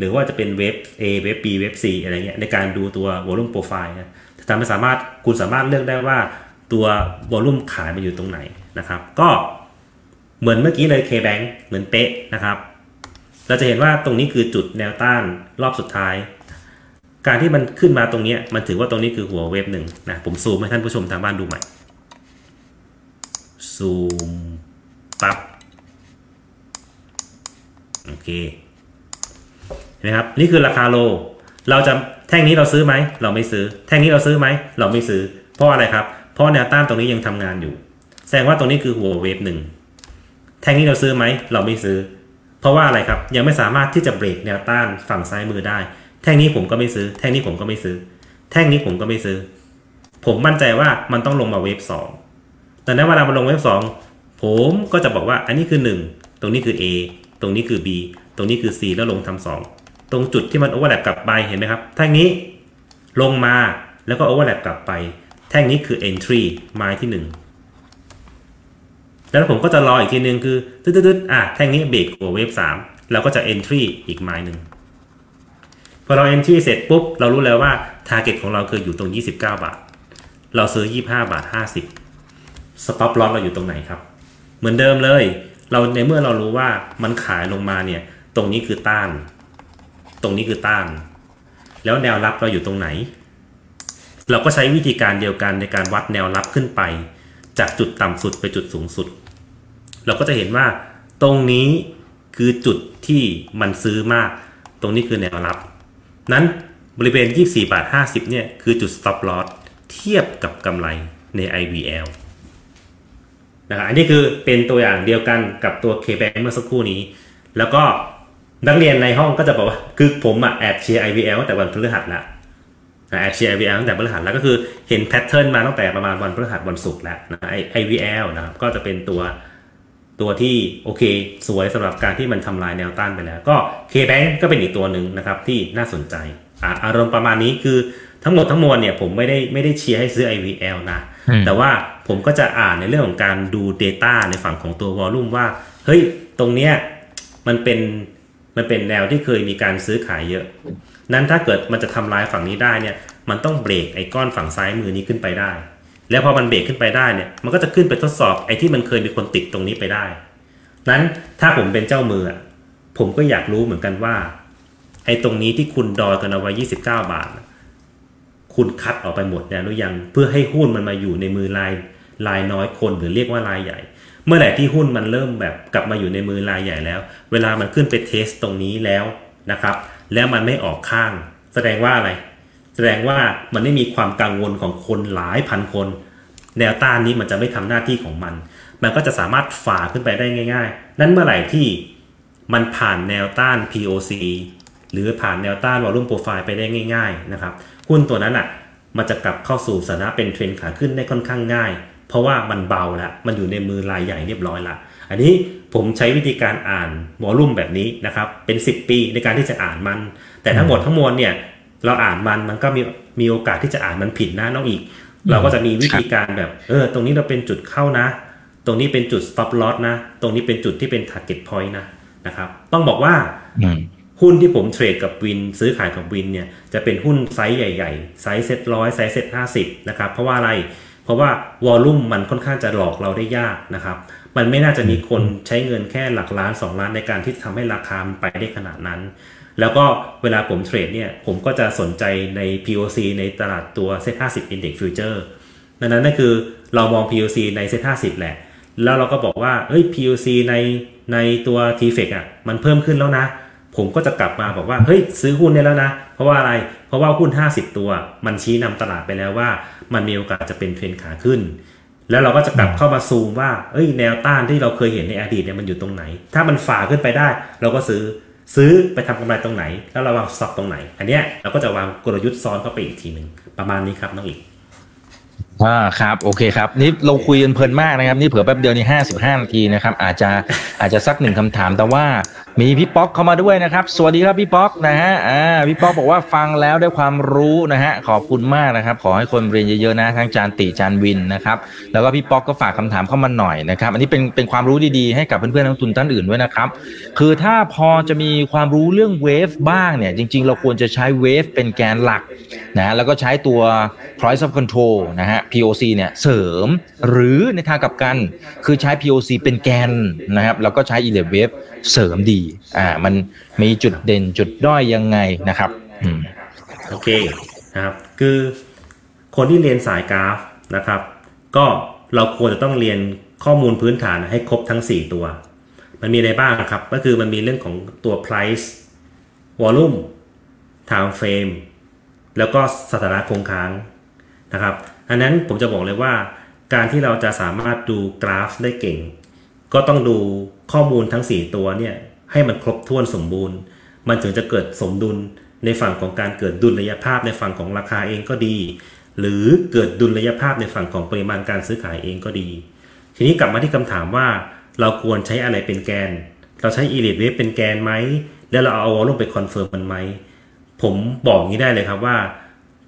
หรือว่าจะเป็นเวฟ A เวฟ B เวฟ C อะไรเงี้ยในการดูตัว volume profile นะทำให้สามารถคุณสามารถเลือกได้ว่าตัว volume ขายมันอยู่ตรงไหนนะครับ ก็เหมือนเมื่อกี้เลย K-Bank เหมือนเป๊ะนะครับ เราจะเห็นว่าตรงนี้คือจุดแนวต้านรอบสุดท้าย การที่มันขึ้นมาตรงนี้มันถือว่าตรงนี้คือหัวเวฟหนึ่งนะผมซูมให้ท่านผู้ชมทางบ้านดูใหม่ซูมปั๊บโอเค นไหมครับนี่คือราคาโล เราจะแท่งนี้เราซื้อไหมเราไม่ซื้อ แท่งนี้เราซื้อไหมเราไม่ซื้อ เพราะอะไรครับ เพราะแนวต้านตรงนี้ยังทำงานอยู่ แสดงว่าตรงนี้คือหัวเวฟหนึ่งแท่งนี้เราซื้อไหมเราไม่ซื้อ เพราะว่าอะไรครับยังไม่สามารถที่จะเบรกแนวต้านฝั่งซ้ายมือได้ แท่งนี้ผมก็ไม่ซื้อ แท่งนี้ผมก็ไม่ซื้อ แท่งนี้ผมก็ไม่ซื้อ ผมมั่นใจว่ามันต้องลงมาเวฟสองแต่นั้นเวลามันลงเวฟสองผมก็จะบอกว่าอันนี้คือหนึ่งตรงนี้คือ A ตรงนี้คือ B ตรงนี้คือ C แล้วลงทำสอง ตรงจุดที่มัน overlap กลับไปเห็นไหมครับแท่งนี้ลงมาแล้วก็ overlap กลับไป แท่งนี้คือ entry ไม้ที่หนึ่งแล้วผมก็จะรออีกทีนึงคือตึ๊ดๆอะแท่งนี้เบรกหัว wave สามเราก็จะ entry อีกไม้หนึ่งพอเรา entry เสร็จปุ๊บ เรารู้แล้วว่า target ของเราคืออยู่ตรง 29 บาท เราซื้อ 25 บาท 50 stop loss เราอยู่ตรงไหนครับ เหมือนเดิมเลย เราในเมื่อเรารู้ว่ามันขายลงมาเนี่ย ตรงนี้คือต้าน ตรงนี้คือต้าน แล้วแนวรับเราอยู่ตรงไหน เราก็ใช้วิธีการเดียวกันในการวัดแนวรับขึ้นไป จากจุดต่ำสุดไปจุดสูงสุด เราก็จะเห็นว่าตรงนี้คือจุดที่มันซื้อมาก ตรงนี้คือแนวรับ นั้นบริเวณ 24 บาท 50 เนี่ย คือจุด stop loss เทียบกับกำไรใน IVL นะครับอันนี้คือเป็นตัวอย่างเดียวกันกับตัว K-Bank เมื่อสักครู่นี้ แล้วก็ นักเรียนในห้องก็จะบอกว่าคือผมอะแอบเชียร์ IVL ตั้งแต่วันพฤหัสแล้วแอบเชียร์ IVL ตั้งแต่พฤหัสแล้วก็คือเห็นแพทเทิร์นมาตั้งแต่ประมาณวันพฤหัสวันศุกร์แล้วนะ IVL นะครับก็จะเป็นตัวตัวที่โอเคสวยสำหรับการที่มันทำลายแนวต้านไปแล้ว ก็ KBank ก็เป็นอีกตัวหนึ่งนะครับที่น่าสนใจอ่าอารมณ์ประมาณนี้คือทั้งหมดทั้งมวลเนี่ยผมไม่ได้ไม่ได้เชียร์ให้ซื้อ IVL นะ แต่ว่าผมก็จะอ่านในเรื่องของการดู Data ในฝั่งของตัว Volume ว่า เฮ้ย ตรงเนี้ยมันเป็น มันเป็นแนวที่เคยมีการซื้อขายเยอะ นั้นถ้าเกิดมันจะทำลายฝั่งนี้ได้เนี่ย มันต้องเบรกไอ้ก้อนฝั่งซ้ายมือนี้ขึ้นไปได้ แล้วพอมันเบรกขึ้นไปได้เนี่ย มันก็จะขึ้นไปทดสอบไอ้ที่มันเคยมีคนติดตรงนี้ไปได้ นั้นถ้าผมเป็นเจ้ามือผมก็อยากรู้เหมือนกันว่า ไอ้ตรงนี้ที่คุณดอกันเอาไว้29 บาท คุณคัดออกไปหมดแล้วหรือยัง เพื่อให้หุ้นมันมาอยู่ในมือรายรายน้อยคนหรือเรียกว่ารายใหญ่ เมื่อไหร่ที่หุ้นมันเริ่มแบบกลับมาอยู่ในมือรายใหญ่แล้ว เวลามันขึ้นไปเทสตรงนี้แล้วนะครับ แล้วมันไม่ออกข้าง แสดงว่าอะไร แสดงว่ามันไม่มีความกังวลของคนหลายพันคน แนวต้านนี้มันจะไม่ทำหน้าที่ของมัน มันก็จะสามารถฝ่าขึ้นไปได้ง่าย ๆ นั้นเมื่อไหร่ที่มันผ่านแนวต้าน POC หรือผ่านแนวต้านวอลุ่มโปรไฟล์ไปได้ง่าย ๆ นะครับ หุ้นตัวนั้นอะ มันจะกลับเข้าสู่สถานะเป็นเทรนขาขึ้นได้ค่อนข้างง่าย เพราะว่ามันเบาละมันอยู่ในมือรายใหญ่เรียบร้อยละอันนี้ผมใช้วิธีการอ่านวอลุ่มแบบนี้นะครับเป็น 10 ปีในการที่จะอ่านมัน แต่ทั้งหมดทั้งมวลเนี่ยเราอ่านมันมันก็มีมีโอกาสที่จะอ่านมันผิดนะน้องอีก เราก็จะมีวิธีการแบบเออตรงนี้เราเป็นจุดเข้านะ ตรงนี้เป็นจุด stop loss นะ ตรงนี้เป็นจุดที่เป็น target point นะนะครับ ต้องบอกว่าหุ้นที่ผมเทรดกับวินซื้อขายกับวินเนี่ยจะเป็นหุ้นไซส์ใหญ่ ๆ ไซส์เซ็ตร้อยไซส์เซ็ตห้าสิบนะครับเพราะว่าอะไร เพราะว่า volume มันค่อนข้างจะหลอกเราได้ยากนะครับ มันไม่น่าจะมีคนใช้เงินแค่หลักล้าน 2 ล้านในการที่ทำให้ราคามันไปได้ขนาดนั้น แล้วก็เวลาผมเทรดเนี่ยผมก็จะสนใจใน POC ในตลาดตัว Set 50 Index Future ดังนั้นนั่นคือเรามอง POC ใน Set 50 แหละ แล้วเราก็บอกว่าเอ้ย POC ในในตัว TFX อะมันเพิ่มขึ้นแล้วนะ ผมก็จะกลับมาบอกว่าเฮ้ยซื้อหุ้นได้แล้วนะ เพราะว่าอะไรเพราะว่าหุ้น 50 ตัว มันชี้นำตลาดไปแล้วว่า มันมีโอกาสจะเป็นเทรนขาขึ้น แล้วเราก็จะกลับเข้ามาซูมว่าเอ้ยแนวต้านที่เราเคยเห็นในอดีตเนี่ยมันอยู่ตรงไหน ถ้ามันฝ่าขึ้นไปได้ เราก็ซื้อซื้อไปทำกำไรตรงไหน แล้วเราวางซ็อกตรงไหน อันเนี้ยเราก็จะวางกลยุทธ์ซ้อนเข้าไปอีกทีหนึ่งประมาณนี้ครับน้องอีก อ่าครับโอเคครับนี่เราคุยกันเพลินมากนะครับ นี่เผื่อแป๊บเดียวนี่ห้าสิบห้านาทีนะครับ อาจจะอาจจะสักหนึ่งคำถามแต่ว่ามีพี่ป๊อกเข้ามาด้วยนะครับ สวัสดีครับพี่ป๊อกนะฮะอ่าพี่ป๊อกบอกว่าฟังแล้วได้ความรู้นะฮะขอบคุณมากนะครับ ขอให้คนเรียนเยอะๆนะทั้งจานติจานวินนะครับ แล้วก็พี่ป๊อกก็ฝากคำถามเข้ามาหน่อยนะครับ อันนี้เป็นเป็นความรู้ดีๆให้กับเพื่อนๆนักทุนท่านอื่นด้วยนะครับ คือถ้าพอจะมีความรู้เรื่องเวฟบ้างเนี่ยจริง ๆ เราควรจะใช้เวฟเป็นแกนหลักนะแล้วก็ใช้ตัว price of control นะฮะ POC เนี่ยเสริม หรือในทางกลับกัน คือใช้ POC เป็นแกนนะครับแล้วก็ใช้ e l e v Wave เสริมดีอ่ามันมีจุดเด่นจุดด้อยยังไงนะครับโอเคนะครับคือคนที่เรียนสายกราฟนะครับ ก็เราควรจะต้องเรียนข้อมูลพื้นฐานให้ครบทั้ง 4 ตัว มันมีอะไรบ้างครับ ก็คือมันมีเรื่องของตัว price volume time frame แล้วก็สถานะคงค้างนะครับ อันนั้นผมจะบอกเลยว่า การที่เราจะสามารถดูกราฟได้เก่ง ก็ต้องดูข้อมูลทั้ง 4 ตัวเนี่ยให้มันครบถ้วนสมบูรณ์ มันถึงจะเกิดสมดุลในฝั่งของการเกิดดุลยภาพในฝั่งของราคาเองก็ดี หรือเกิดดุลยภาพในฝั่งของปริมาณการซื้อขายเองก็ดี ทีนี้กลับมาที่คำถามว่า เราควรใช้อะไรเป็นแกน เราใช้ Elite Wave เป็นแกนไหมแล้วเราเอา volume ไป confirm มันไหมผมบอกงี้ได้เลยครับว่า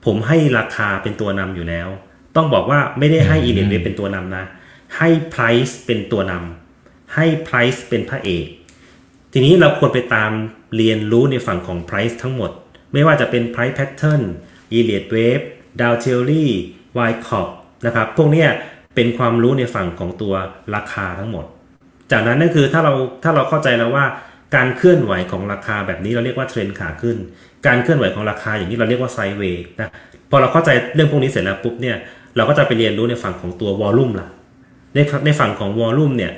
ผมให้ราคาเป็นตัวนำอยู่แล้ว ต้องบอกว่าไม่ได้ให้ Elite Wave เป็นตัวนำนะ ให้ Price เป็นตัวนำให้ Price เป็นพระเอก ทีนี้เราควรไปตามเรียนรู้ในฝั่งของ price ทั้งหมด ไม่ว่าจะเป็น price pattern Elliott wave Dow Theory y c o p นะครับ พวกเนี้ยเป็นความรู้ในฝั่งของตัวราคาทั้งหมด จากนั้นนั่นคือถ้าเราถ้าเราเข้าใจแล้วว่า การเคลื่อนไหวของราคาแบบนี้เราเรียกว่าเทรนขาขึ้น การเคลื่อนไหวของราคาอย่างนี้เราเรียกว่าไซด์เวย์นะพอเราเข้าใจเรื่องพวกนี้เสร็จแล้วปุ๊บเนี่ย เราก็จะไปเรียนรู้ในฝั่งของตัววอลลุ่มละในในฝั่งของวอลลุ่มเนี่ย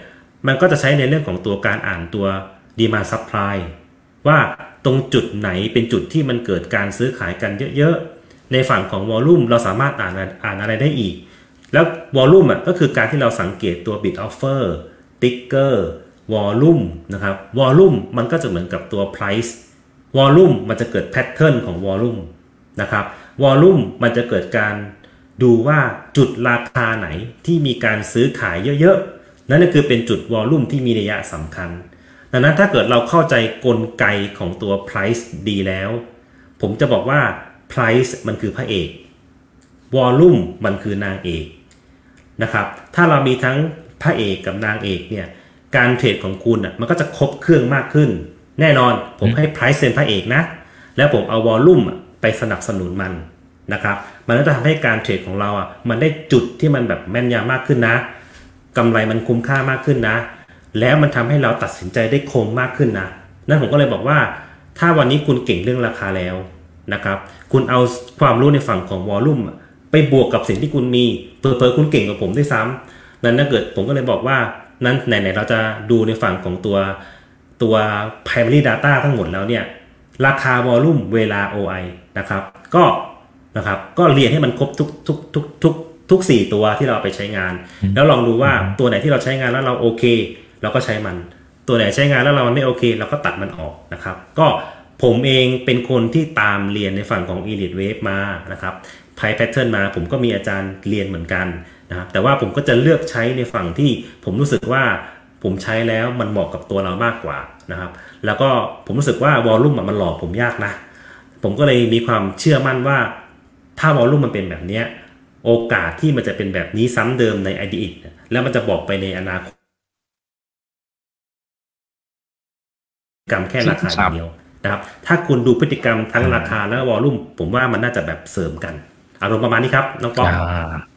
มันก็จะใช้ในเรื่องของตัวการอ่านตัวdemand supply ว่าตรงจุดไหนเป็นจุดที่มันเกิดการซื้อขายกันเยอะๆ ในฝั่งของ volume เราสามารถอ่านอ่านอะไรได้อีก แล้ว volume อะก็คือการที่เราสังเกตตัว bid offer ticker volume นะครับ volume มันก็จะเหมือนกับตัว price volume มันจะเกิด pattern ของ volume นะครับ volume มันจะเกิดการ ดูว่าจุดราคาไหนที่มีการซื้อขายเยอะๆ นั่นก็คือเป็นจุด volume ที่มีนัยสำคัญ ดังนั้นถ้าเกิดเราเข้าใจกลไกของตัว price ดีแล้ว ผมจะบอกว่า price มันคือพระเอก volume มันคือนางเอกนะครับ ถ้าเรามีทั้งพระเอกกับนางเอกเนี่ย การเทรดของคุณอะมันก็จะครบเครื่องมากขึ้น แน่นอนผมให้ price เป็นพระเอกนะ แล้วผมเอา volume ไปสนับสนุนมัน นะครับมันก็จะทำให้การเทรดของเราอะมันได้จุดที่มันแบบแม่นยำมากขึ้นนะกำไรมันคุ้มค่ามากขึ้นนะ แล้วมันทำให้เราตัดสินใจได้คมมากขึ้นนะนั่นผมก็เลยบอกว่า ถ้าวันนี้คุณเก่งเรื่องราคาแล้วนะครับ คุณเอาความรู้ในฝั่งของวอลลุ่มไปบวกกับสิ่งที่คุณมีเผลอๆคุณเก่งกว่าผมด้วยซ้ำนั้นถ้าเกิดผมก็เลยบอกว่านั้นไหนๆเราจะดูในฝั่งของตัวตัว primary data ทั้งหมดแล้วเนี่ยราคา volume เวลา OI นะครับ ก็ นะครับ ก็เรียนให้มันครบทุกทุกทุกทุกทุกสี่ตัวที่เราไปใช้งาน แล้วลองดูว่าตัวไหนที่เราใช้งานแล้วเราโอเค เราก็ใช้มัน ตัวไหนใช้งานแล้วเราไม่โอเค เราก็ตัดมันออกนะครับ ก็ผมเองเป็นคนที่ตามเรียนในฝั่งของ Elliott Wave มานะครับ price pattern มาผมก็มีอาจารย์เรียนเหมือนกันนะครับแต่ว่าผมก็จะเลือกใช้ในฝั่งที่ผมรู้สึกว่าผมใช้แล้วมันเหมาะกับตัวเรามากกว่านะครับ แล้วก็ผมรู้สึกว่าวอลลุ่มมันหลอกผมยากนะ ผมก็เลยมีความเชื่อมั่นว่า ถ้าวอลลุ่มมันเป็นแบบนี้โอกาสที่มันจะเป็นแบบนี้ซ้ำเดิมในอดีตแล้วมันจะบอกไปในอนาคตกรรมแค่ราคาเดียวนะครับ ถ้าคุณดูพฤติกรรมทั้งราคาและวอลลุ่ม ผมว่ามันน่าจะแบบเสริมกัน อารมณ์ประมาณนี้ครับน้องป๊อก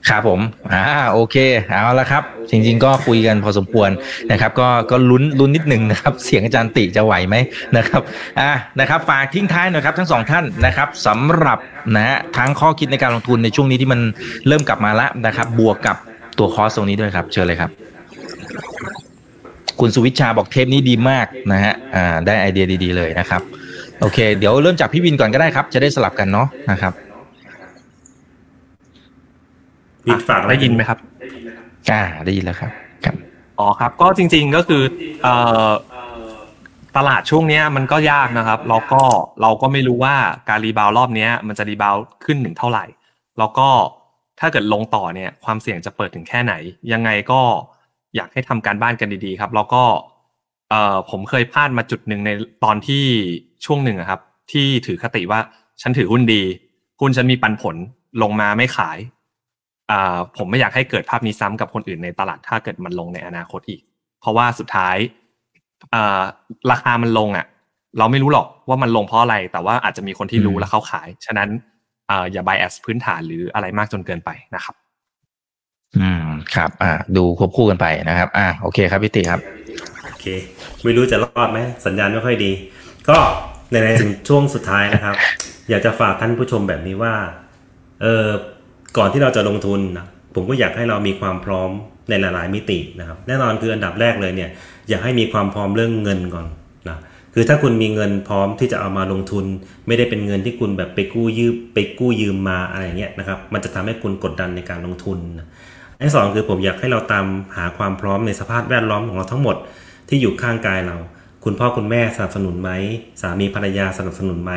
ครับผมอ่าโอเคเอาละครับ จริง ๆ ก็คุยกันพอสมควรนะครับ ก็ก็ลุ้นลุ้นนิดหนึ่งนะครับ เสียงอาจารย์ติจะไหวไหมนะครับอ่านะครับฝากทิ้งท้ายหน่อยครับทั้งสองท่านนะครับสำหรับนะฮะทั้งข้อคิดในการลงทุนในช่วงนี้ที่มันเริ่มกลับมาแล้วนะครับ บวกกับตัวคอร์สตรงนี้ด้วยครับ เชิญเลยครับ คุณสุวิชาบอกเทปนี้ดีมากนะฮะอ่าได้ไอเดียดี ๆ เลยนะครับ โอเค เดี๋ยวเริ่มจากพี่วินก่อนก็ได้ครับ จะได้สลับกันเนาะนะครับ วินฝากอะไรได้ยินไหมครับอ่าได้ยินแล้วครับครับอ๋อครับ ก็จริง ๆก็คือเอ่อตลาดช่วงเนี้ยมันก็ยากนะครับ แล้วก็เราก็ไม่รู้ว่าการ rebound รอบเนี้ยมันจะ rebound ขึ้นถึงเท่าไหร่ แล้วก็ถ้าเกิดลงต่อเนี่ยความเสี่ยงจะเปิดถึงแค่ไหน ยังไงก็อยากให้ทำการบ้านกันดีๆครับ แล้วก็เอ่อผมเคยพลาดมาจุดหนึ่งในตอนที่ช่วงหนึ่งอะครับ ที่ถือคติว่าฉันถือหุ้นดีหุ้นฉันมีปันผลลงมาไม่ขายอ่า ผมไม่อยากให้เกิดภาพนี้ซ้ำกับคนอื่นในตลาดถ้าเกิดมันลงในอนาคตอีก เพราะว่าสุดท้ายอ่าราคามันลงอะ เราไม่รู้หรอกว่ามันลงเพราะอะไร แต่ว่าอาจจะมีคนที่รู้อืมแล้วเขาขาย ฉะนั้นอ่าอย่า bias พื้นฐานหรืออะไรมากจนเกินไปนะครับ อืมครับ อ่า ดูควบคู่กันไปนะครับ อ่าโอเคครับพี่ติครับโอเค ไม่รู้จะรอดไหมสัญญาณไม่ค่อยดี ก็ในในถึงช่วงสุดท้ายนะครับ อยากจะฝากท่านผู้ชมแบบนี้ว่า เออ ก่อนที่เราจะลงทุนนะผมก็อยากให้เรามีความพร้อมในหลาย ๆ มิตินะครับแน่นอนคืออันดับแรกเลยเนี่ยอยากให้มีความพร้อมเรื่องเงินก่อนนะคือถ้าคุณมีเงินพร้อมที่จะเอามาลงทุน ไม่ได้เป็นเงินที่คุณแบบไปกู้ยืมไปกู้ยืมมาอะไรเงี้ยนะครับมันจะทำให้คุณกดดันในการลงทุนอันสองคือผมอยากให้เราตามหาความพร้อมในสภาพแวดล้อมของเราทั้งหมดที่อยู่ข้างกายเรา คุณพ่อคุณแม่สนับสนุนไหมสามีภรรยาสนับสนุนไหม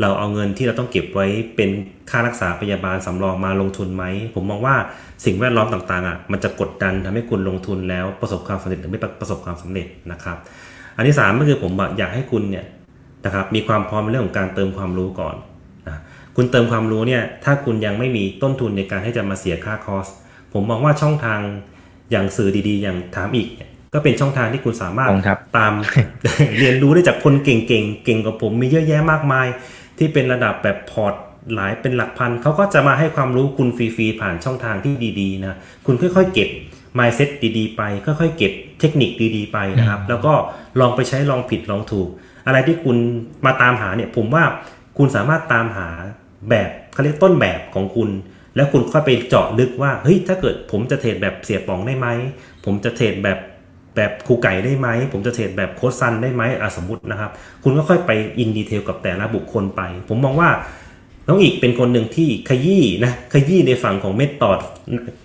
เราเอาเงินที่เราต้องเก็บไว้เป็นค่ารักษาพยาบาลสำรองมาลงทุนไหม ผมมองว่าสิ่งแวดล้อมต่างๆอะมันจะกดดันทำให้คุณลงทุนแล้วประสบความสำเร็จหรือไม่ประสบความสำเร็จนะครับ อันที่สามก็คือผมอยากให้คุณเนี่ยนะครับมีความพร้อมในเรื่องของการเติมความรู้ก่อนนะคุณเติมความรู้เนี่ยถ้าคุณยังไม่มีต้นทุนในการให้จะมาเสียค่าคอสผมมองว่าช่องทางอย่างสื่อดีๆ อย่างถามอีกเนี่ยก็เป็นช่องทางที่คุณสามารถขอบคุณครับตามเรียนรู้ได้จากคนเก่งๆเก่งกว่าผมมีเยอะแยะมากมาย ที่เป็นระดับแบบพอร์ตหลายเป็นหลักพันเขาก็จะมาให้ความรู้คุณฟรีๆผ่านช่องทางที่ดีๆนะคุณค่อยๆเก็บ mindset ดีๆ ไป ค่อยๆเก็บเทคนิคดีๆ ไปนะครับ แล้วก็ลองไปใช้ลองผิดลองถูก อะไรที่คุณมาตามหาเนี่ยผมว่าคุณสามารถตามหาแบบเขาเรียกต้นแบบของคุณ แล้วคุณค่อยไปเจาะลึกว่าเฮ้ยถ้าเกิดผมจะเทรดแบบเสียป๋องได้ไหมผมจะเทรดแบบ แบบครูไก่ได้ไหม ผมจะเทรดแบบโค้ชซันได้ไหมอะสมมตินะครับ คุณก็ค่อยไปอินดีเทลกับแต่ละบุคคลไป ผมมองว่าน้องอีกเป็นคนหนึ่งที่ขยี้นะขยี้ในฝั่งของเมธอด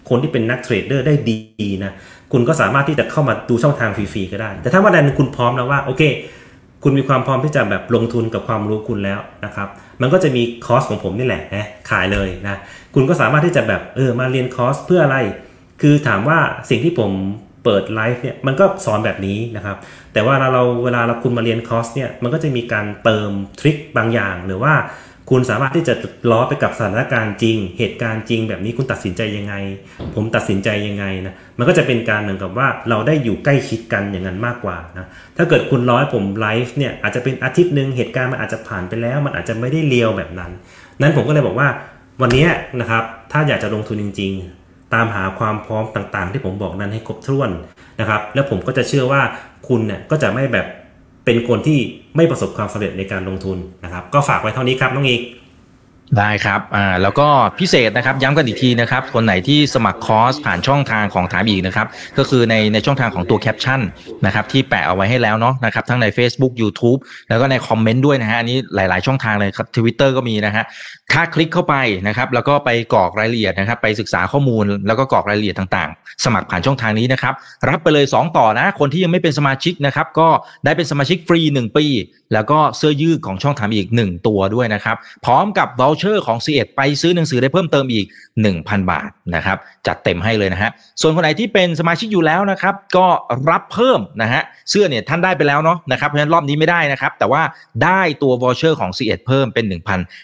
คนที่เป็นนักเทรดเดอร์ได้ดีนะคุณก็สามารถที่จะเข้ามาดูช่องทางฟรีๆก็ได้ แต่ถ้าวันใดคุณพร้อมแล้วว่าโอเค คุณมีความพร้อมที่จะแบบลงทุนกับความรู้คุณแล้วนะครับ มันก็จะมีคอร์สของผมนี่แหละนะขายเลยนะคุณก็สามารถที่จะแบบเออมาเรียนคอร์สเพื่ออะไร คือถามว่าสิ่งที่ผม เปิดไลฟ์เนี่ยมันก็สอนแบบนี้นะครับ แต่ว่าเราเวลาเราคุณมาเรียนคอร์สเนี่ยมันก็จะมีการเติม trick บางอย่าง หรือว่าคุณสามารถที่จะล้อไปกับสถานการณ์จริง เหตุการณ์จริง แบบนี้คุณตัดสินใจยังไง ผมตัดสินใจยังไงนะมันก็จะเป็นการเหมือนกับว่าเราได้อยู่ใกล้ชิดกันอย่างนั้นมากกว่านะถ้าเกิดคุณร้อยผมไลฟ์เนี่ยอาจจะเป็นอาทิตย์หนึ่งเหตุการณ์มันอาจจะผ่านไปแล้ว มันอาจจะไม่ได้เลียวแบบนั้น นั้นผมก็เลยบอกว่าวันนี้นะครับถ้าอยากจะลงทุนจริง ๆ ตามหาความพร้อมต่างๆ ที่ผมบอกนั้นให้ครบถ้วนนะครับ แล้วผมก็จะเชื่อว่าคุณเนี่ยก็จะไม่แบบเป็นคนที่ไม่ประสบความสำเร็จในการลงทุนนะครับ ก็ฝากไว้เท่านี้ครับน้องอีก ได้ครับ อ่า แล้วก็พิเศษนะครับ ย้ำกันอีกทีนะครับ คนไหนที่สมัครคอร์สผ่านช่องทางของถามอีกนะครับ ก็คือในในช่องทางของตัวแคปชั่นนะครับที่แปะเอาไว้ให้แล้วเนาะนะครับ ทั้งใน Facebook YouTube แล้วก็ในคอมเมนต์ด้วยนะฮะ อันนี้หลาย ๆ ช่องทางเลยครับทวิตเตอร์ก็มีนะฮะ ถ้าคลิกเข้าไปนะครับ แล้วก็ไปกรอกรายละเอียดนะครับ ไปศึกษาข้อมูล แล้วก็กรอกรายละเอียดต่าง ๆ สมัครผ่านช่องทางนี้นะครับ รับไปเลย 2 ต่อนะ คนที่ยังไม่เป็นสมาชิกนะครับ ก็ได้เป็นสมาชิกฟรี 1 ปี แล้วก็เสื้อยืดของช่องถามอีก 1 ตัวด้วยนะครับ พร้อมกับ v o u เชอร์ของ c ีเอ็ดไปซื้อหนังสือได้เพิ่มเติมอีก 1,000 บาทนะครับจัดเต็มให้เลยนะฮะส่วนคนไหนที่เป็นสมาชิกอยู่แล้วนะครับก็รับเพิ่มนะฮะเสื้อเนี่ยท่านได้ไปแล้วเนาะนะครับเพราะฉะนั้นรอบนี้ไม่ได้นะครับแต่ว่าได้ตัว v o u เชอร์ของ c ีเพิ่มเป็น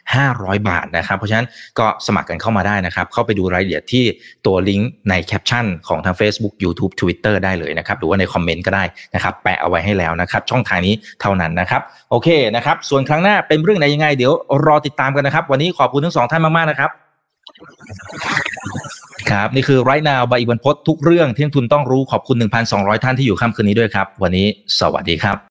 1,500 บาทนะครับเพราะฉะนั้นก็สมัครกันเข้ามาได้นะครับเข้าไปดูรายละเอียดที่ตัวลิงก์ในแคปชั่นของทาง Facebook YouTube Twitter ได้เลยนะครับหรือว่าในคอมเมนต์ก็ได้นะครับแปะเอาไว้ให้แล้วนะครับช่องทางนี้เท่านั้นนะครับ โอเคนะครับ ส่วนครั้งหน้าเป็นเรื่องไหนยังไง เดี๋ยวรอติดตามกันนะครับ วันนี้ขอบคุณทั้งสองท่านมาก ๆ นะครับ ครับ นี่คือไรนาวใบอิบันพศทุกเรื่องที่นักทุนต้องรู้ขอบคุณ 1,200 ท่านที่อยู่ค่ำคืนนี้ด้วยครับ วันนี้สวัสดีครับ